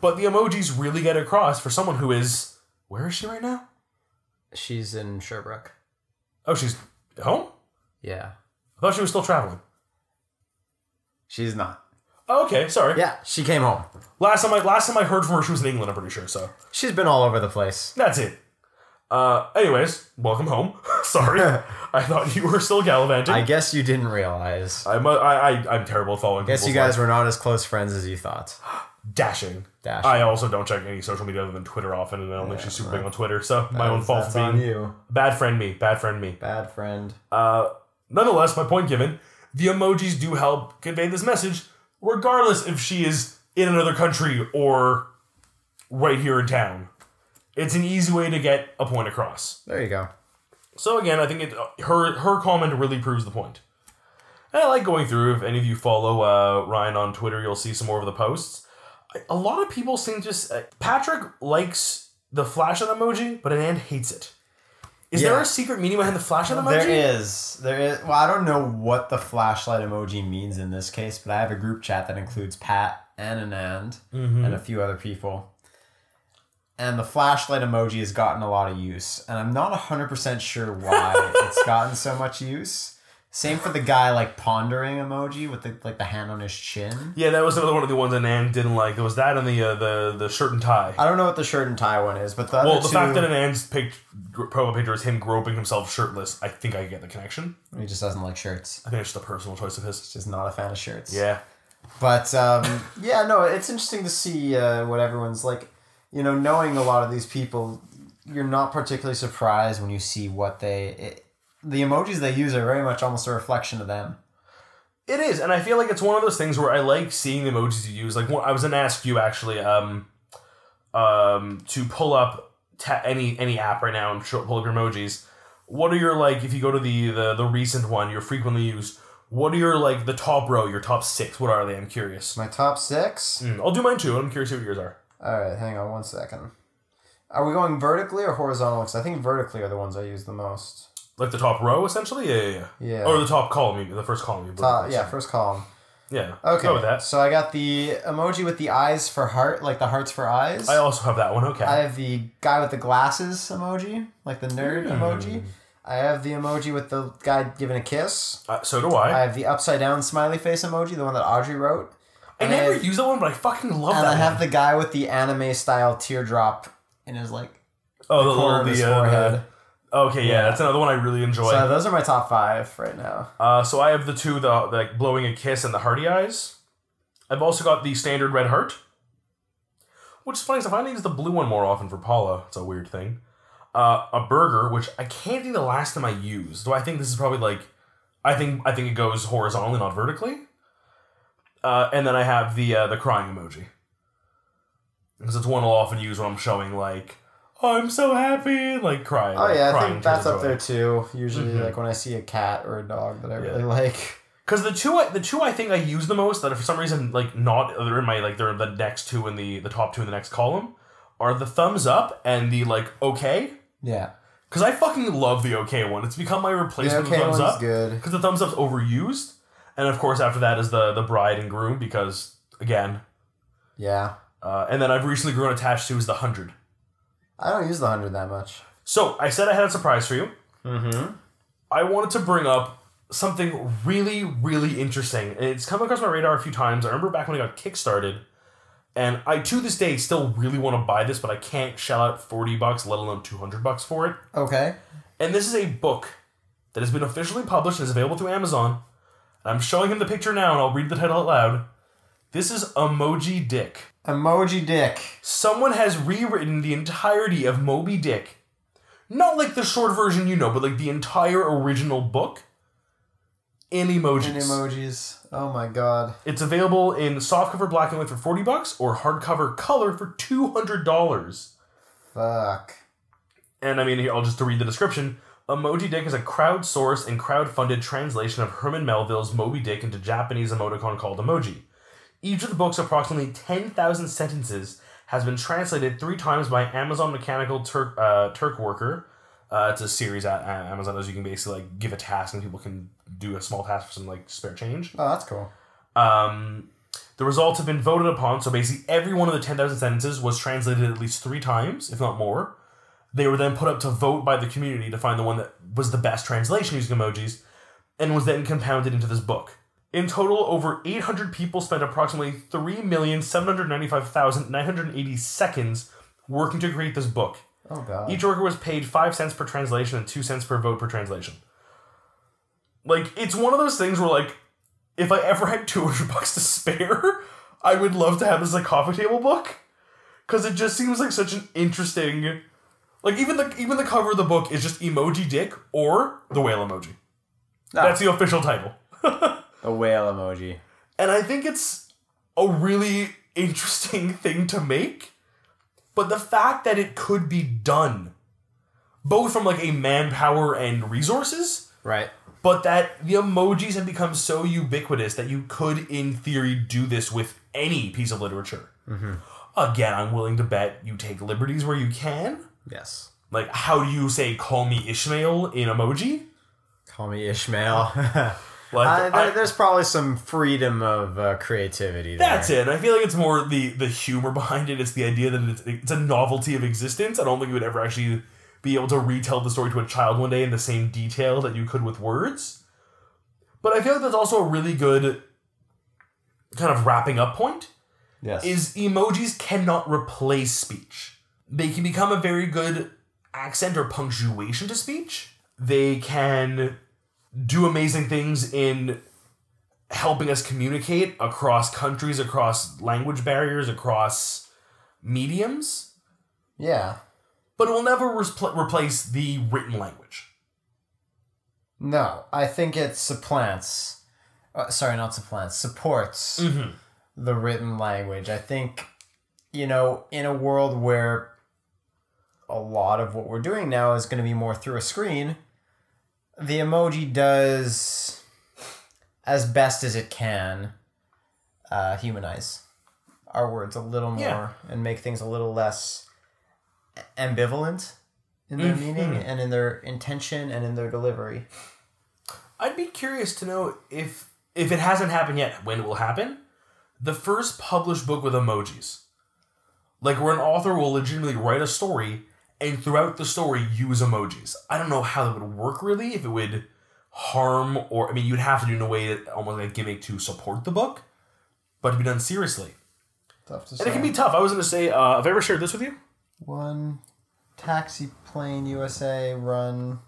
But the emojis really get across for someone who is. Where is she right now? She's in Sherbrooke. Oh, she's home? Yeah. I thought she was still traveling. She's not. Oh, okay, sorry. Yeah, she came home. Last time I last time I heard from her, she was in England. I'm pretty sure. So She's been all over the place. that's it. Uh, anyways, welcome home. [laughs] sorry, [laughs] I thought you were still gallivanting. I I, guess you didn't realize. I'm, I, I, I'm terrible at following. I guess you people's guys lives. were not as close friends as you thought. [gasps] dashing. Dashing. I also don't check any social media other than Twitter often, and I don't think she's super big on Twitter. So my own fault that's for on being you. bad friend me. Bad friend me. Bad friend. Uh, nonetheless, my point given, the emojis do help convey this message, regardless if she is in another country or right here in town. It's an easy way to get a point across. There you go. So again, I think it her her comment really proves the point. And I like going through. If any of you follow uh, Ryan on Twitter, you'll see some more of the posts. A lot of people seem to. uh, Patrick likes the flashlight emoji, but Anand hates it. Is there a secret meaning behind the flashlight emoji? There is. There is. Well, I don't know what the flashlight emoji means in this case, but I have a group chat that includes Pat and Anand Mm-hmm. and a few other people. And the flashlight emoji has gotten a lot of use, and I'm not 100% sure why [laughs] it's gotten so much use. Same for the guy like pondering emoji with the like the hand on his chin. Yeah, that was another one of the ones that Anand didn't like. There was that and the uh, the the shirt and tie. I don't know what the shirt and tie one is, but the Well, the two, fact that Anand's pic- profile picture is him groping himself shirtless, I think I get the connection. he just doesn't like shirts. I think it's just a personal choice of his. Just not a fan of shirts. Yeah. But um, [laughs] yeah, no, it's interesting to see uh, what everyone's like. You know, knowing a lot of these people, you're not particularly surprised when you see what they. The emojis they use are very much almost a reflection of them. It is, and I feel like it's one of those things where I like seeing the emojis you use. Like, I was gonna ask you actually, um, um, to pull up ta- any any app right now and show, pull up your emojis. What are your like? If you go to the the the recent one, your frequently used. What are your like the top row? Your top six? What are they? I'm curious. My top six. Mm, I'll do mine too. I'm curious what yours are. All right, hang on one second. Are we going vertically or horizontal? Because I think vertically are the ones I use the most. Like the top row, essentially. Yeah, yeah, yeah. Yeah. Or the top column, the first column. you Top, yeah, first column. Yeah. Okay. Go with that. So I got the emoji with the eyes for heart, like the hearts for eyes. I also have that one. Okay. I have the guy with the glasses emoji, like the nerd Hmm. emoji. I have the emoji with the guy giving a kiss. uh, so do I I. have the upside down smiley face emoji, the one that Audrey wrote. I and never I have- use that one, but I fucking love And that And I have one. the guy with the anime style teardrop in his like oh, the, corner of little his the, uh, forehead. the- Okay, yeah, that's another one I really enjoy. So those are my top five right now. uh, so I have the two, the, the like blowing a kiss and the hearty eyes. I've also got the standard red heart, which is funny because I find I use the blue one more often for Paula. It's a weird thing. Uh, a burger, which I can't think the last time I used. Do I think this is probably like, I think I think it goes horizontally, not vertically. Uh, and then I have the uh, the crying emoji because it's one I'll often use when I'm showing like, oh, I'm so happy, like crying. Oh like, yeah, I think that's up joy. there too. Usually, Mhm. like when I see a cat or a dog that I Yeah. really like. Because the two, I- the two I think I use the most that are for some reason like not they're in my like they're the next two in the the top two in the next column are the thumbs up and the like okay. Yeah, Because I fucking love the okay one. It's become my replacement okay for thumbs up. good. Because the thumbs up's overused, and of course after that is the the bride and groom because again, Yeah, uh, and then I've recently grown attached to is the hundred. I don't use the hundred that much. So I said I had a surprise for you. Mm-hmm. I wanted to bring up something really, really interesting. And It's come across my radar a few times. I remember back when I got kickstarted, and I to this day still really want to buy this, but I can't shell out forty bucks, let alone two hundred bucks for it. Okay. And this is a book that has been officially published and is available through Amazon. And I'm showing him the picture now, and I'll read the title out loud. This is Emoji Dick. Emoji dick. Someone has rewritten the entirety of Moby Dick. Not like the short version you know, but like the entire original book in emojis. And emojis. Oh my god. It's available in softcover black and white for 40 bucks or hardcover color for $200. Fuck. and I mean, here, I'll just to read the description. Emoji Dick is a crowdsourced and crowd-funded translation of Herman Melville's Moby Dick into Japanese emoticon called emoji. Each of the book's approximately 10,000 sentences has been translated three times by Amazon Mechanical Turk, uh, Turk Worker. Uh, it's a series at Amazon as you can basically like give a task and people can do a small task for some like spare change. Oh, that's cool. Um, the results have been voted upon, so basically every one of the 10,000 sentences was translated at least three times, if not more. They were then put up to vote by the community to find the one that was the best translation using emojis, and was then compounded into this book. In total, over 800 people spent approximately 3,795,980 seconds working to create this book. Oh god. Each worker was paid 5 cents per translation and 2 cents per vote per translation. Like, it's one of those things where, like, if I ever had 200 bucks to spare, [laughs] I would love to have this, like, coffee table book. Because it just seems like such an interesting. Like, even the even the cover of the book is just emoji dick or the whale emoji. Ah. That's the official title. [laughs] a whale emoji. And I think it's a really interesting [laughs] thing to make. But the fact that it could be done, both from like a manpower and resources, Right. but that the emojis have become so ubiquitous that you could, in theory, do this with any piece of literature. Mm-hmm. Again, I'm willing to bet you take liberties where you can. Yes. Like, how do you say "call me Ishmael" in emoji? Call me Ishmael. [laughs] Like, Uh, there- I- there's probably some freedom of uh, creativity there. That's it. I feel like it's more the the humor behind it. It's the idea that it's, it's a novelty of existence. I don't think you would ever actually be able to retell the story to a child one day in the same detail that you could with words. But I feel like that's also a really good kind of wrapping up point. Yes. Is emojis cannot replace speech. They can become a very good accent or punctuation to speech. They can do amazing things in helping us communicate across countries, across language barriers, across mediums, yeah. but it will never replace the written language. No, I think it supplants. Uh, sorry, not supplants. Supports Mm-hmm. the written language. I think, you know, in a world where a lot of what we're doing now is going to be more through a screen, the emoji does as best as it can uh, humanize our words a little more Yeah. and make things a little less ambivalent in their Mhm. meaning and in their intention and in their delivery. I'd be curious to know if if it hasn't happened yet, when it will happen. The first published book with emojis, like where an author will legitimately write a story and throughout the story use emojis. I don't know how that would work really. If it would harm or I mean, you'd have to do it in a way that almost like a gimmick to support the book, but to be done seriously. Tough to And it can be tough. I was going to say, uh, have I ever shared this with you? One taxi plane USA run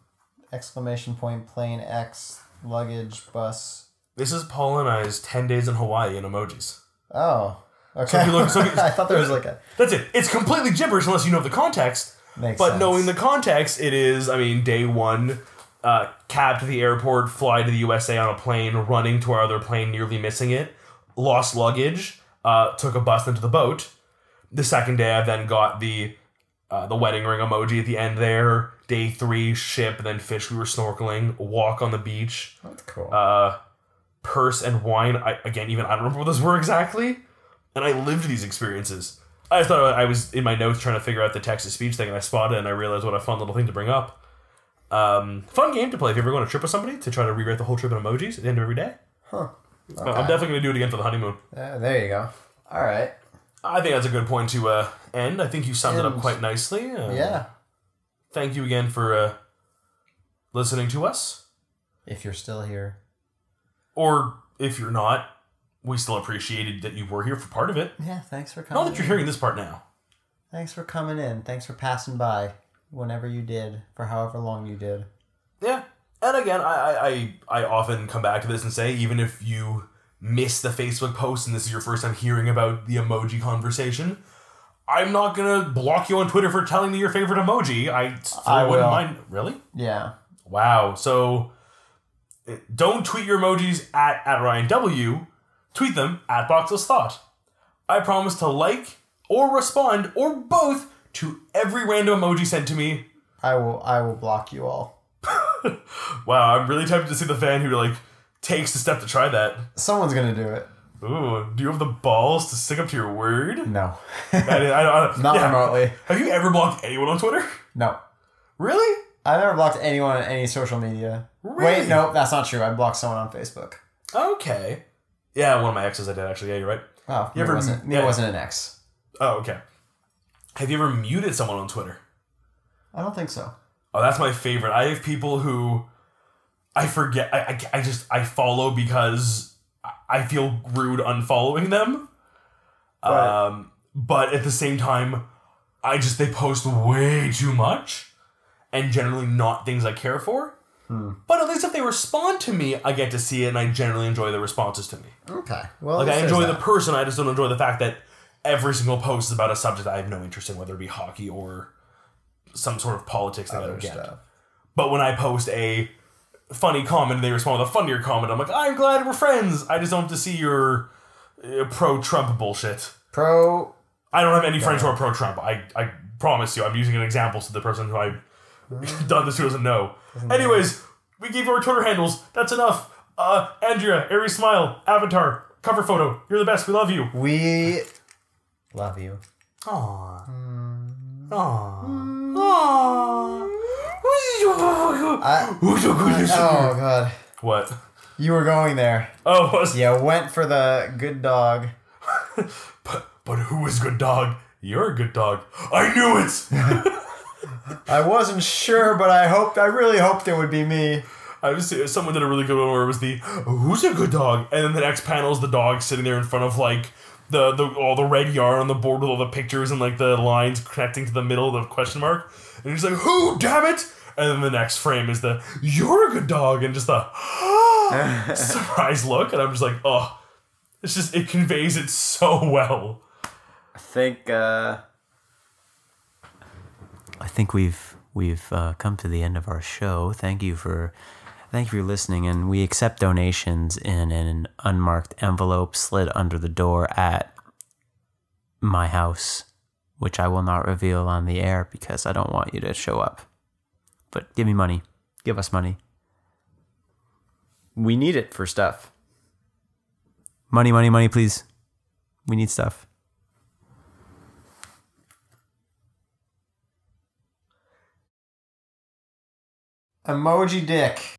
exclamation point plane X luggage bus. This is Paul and I's ten days in Hawaii in emojis. Oh, okay. you look- so you- [laughs] I thought there was like a That's it. It's completely gibberish unless you know the context. Makes But sense. knowing the context, it is, I mean, day one, uh, cab to the airport, fly to the USA on a plane, running to our other plane, nearly missing it, lost luggage, uh, took a bus into the boat. The second day, I then got the uh, the wedding ring emoji at the end there. Day three, ship, then fish. We were snorkeling, walk on the beach, that's cool. uh, purse and wine. I, again, even I don't remember what those were exactly. And I lived these experiences. I just thought I was in my notes trying to figure out the text to speech thing, and I spotted it, and I realized what a fun little thing to bring up. Um, fun game to play if you ever go on a trip with somebody to try to rewrite the whole trip in emojis at the end of every day. huh. Uh, I'm definitely going to do it again for the honeymoon. Uh, there you go. All right. I think that's a good point to uh, end. I think you summed it up quite nicely. Uh, Yeah. Thank you again for uh, listening to us. If you're still here. Or if you're not, we still appreciated that you were here for part of it. Yeah. Thanks for coming. Not that you're in. hearing this part now. Thanks for coming in. Thanks for passing by whenever you did for however long you did. Yeah. And again, I, I, I I often come back to this and say, even if you miss the Facebook post and this is your first time hearing about the emoji conversation, I'm not gonna block you on Twitter for telling me your favorite emoji. I I wouldn't will. mind. Really? Yeah. Wow. So eh, don't tweet your emojis at, at Ryan W. Tweet them at Boxless Thought. I promise to like or respond or both to every random emoji sent to me I will. I will block you all. [laughs] Wow, I'm really tempted to see the fan who like takes the step to try that. Someone's gonna do it. Ooh, do you have the balls to stick up to your word? No, I, [laughs] I, I, not yeah. remotely. Have you ever blocked anyone on Twitter? No, Really? I've never blocked anyone on any social media. Really? Wait, no, that's not true. I blocked someone on Facebook. Okay. Yeah, one of my exes I did actually. Yeah, you're right. Oh, You it ever- wasn't. yeah. It wasn't an ex. Oh, okay. Have you ever muted someone on Twitter? I don't think so. Oh, that's my favorite. I have people who I forget. I, I, I just I follow because I- I feel rude unfollowing them. Right. Um, but at the same time, I just they post way too much, and generally not things I care for. But at least if they respond to me, I get to see it, and I generally enjoy the responses to me. Okay. Well, Like I enjoy the person. I just don't enjoy the fact that every single post is about a subject I have no interest in, whether it be hockey or some sort of politics that I other don't get. stuff. But when I post a funny comment and they respond with a funnier comment, I'm like, I'm glad we're friends. I just don't have to see your uh, pro Trump bullshit. Pro. I don't have any friends who are pro Trump. I, I promise you. I'm using an example so the person who I've done this to doesn't know. Anyways, we gave our Twitter handles. That's enough. Uh, Andrea, Aries Smile, Avatar, cover photo. You're the best. We love you. We love you. Aww. Aww. Aww. I, oh God, What? you were going there. Oh, was Yeah, went for the good dog. [laughs] But, but who is good dog? You're a good dog. I knew it. [laughs] I wasn't sure, but I hoped. I really hoped it would be me. I was someone did a really good one where it was the who's a good dog, and then the next panel is the dog sitting there in front of like the the all the red yarn on the board with all the pictures and like the lines connecting to the middle of the question mark, and he's like, "Who? Damn it!" And then the next frame is the "You're a good dog," and just the [laughs] [gasps] surprise look, and I'm just like, oh, it's just it conveys it so well. I think. uh I think we've we've uh, come to the end of our show. Thank you for thank you for listening, and we accept donations in an unmarked envelope slid under the door at my house, which I will not reveal on the air because I don't want you to show up. But give me money. Give us money. We need it for stuff. Money, money, money, please. We need stuff. Emoji dick.